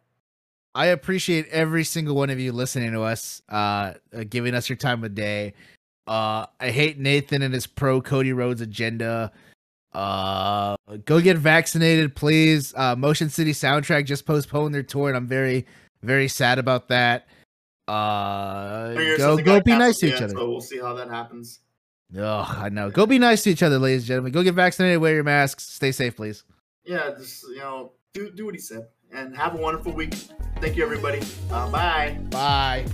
I appreciate every single one of you listening to us, uh, uh, giving us your time of day. Uh, I hate Nathan and his pro Cody Rhodes agenda. Uh, go get vaccinated, please. Uh, Motion City Soundtrack just postponed their tour, and I'm very, very sad about that. Uh, go, go, be nice to each other. So we'll see how that happens. Oh, I know. Go be nice to each other, ladies and gentlemen. Go get vaccinated. Wear your masks. Stay safe, please. Yeah, just you know, do do what he said, and have a wonderful week. Thank you, everybody. Uh, bye. Bye.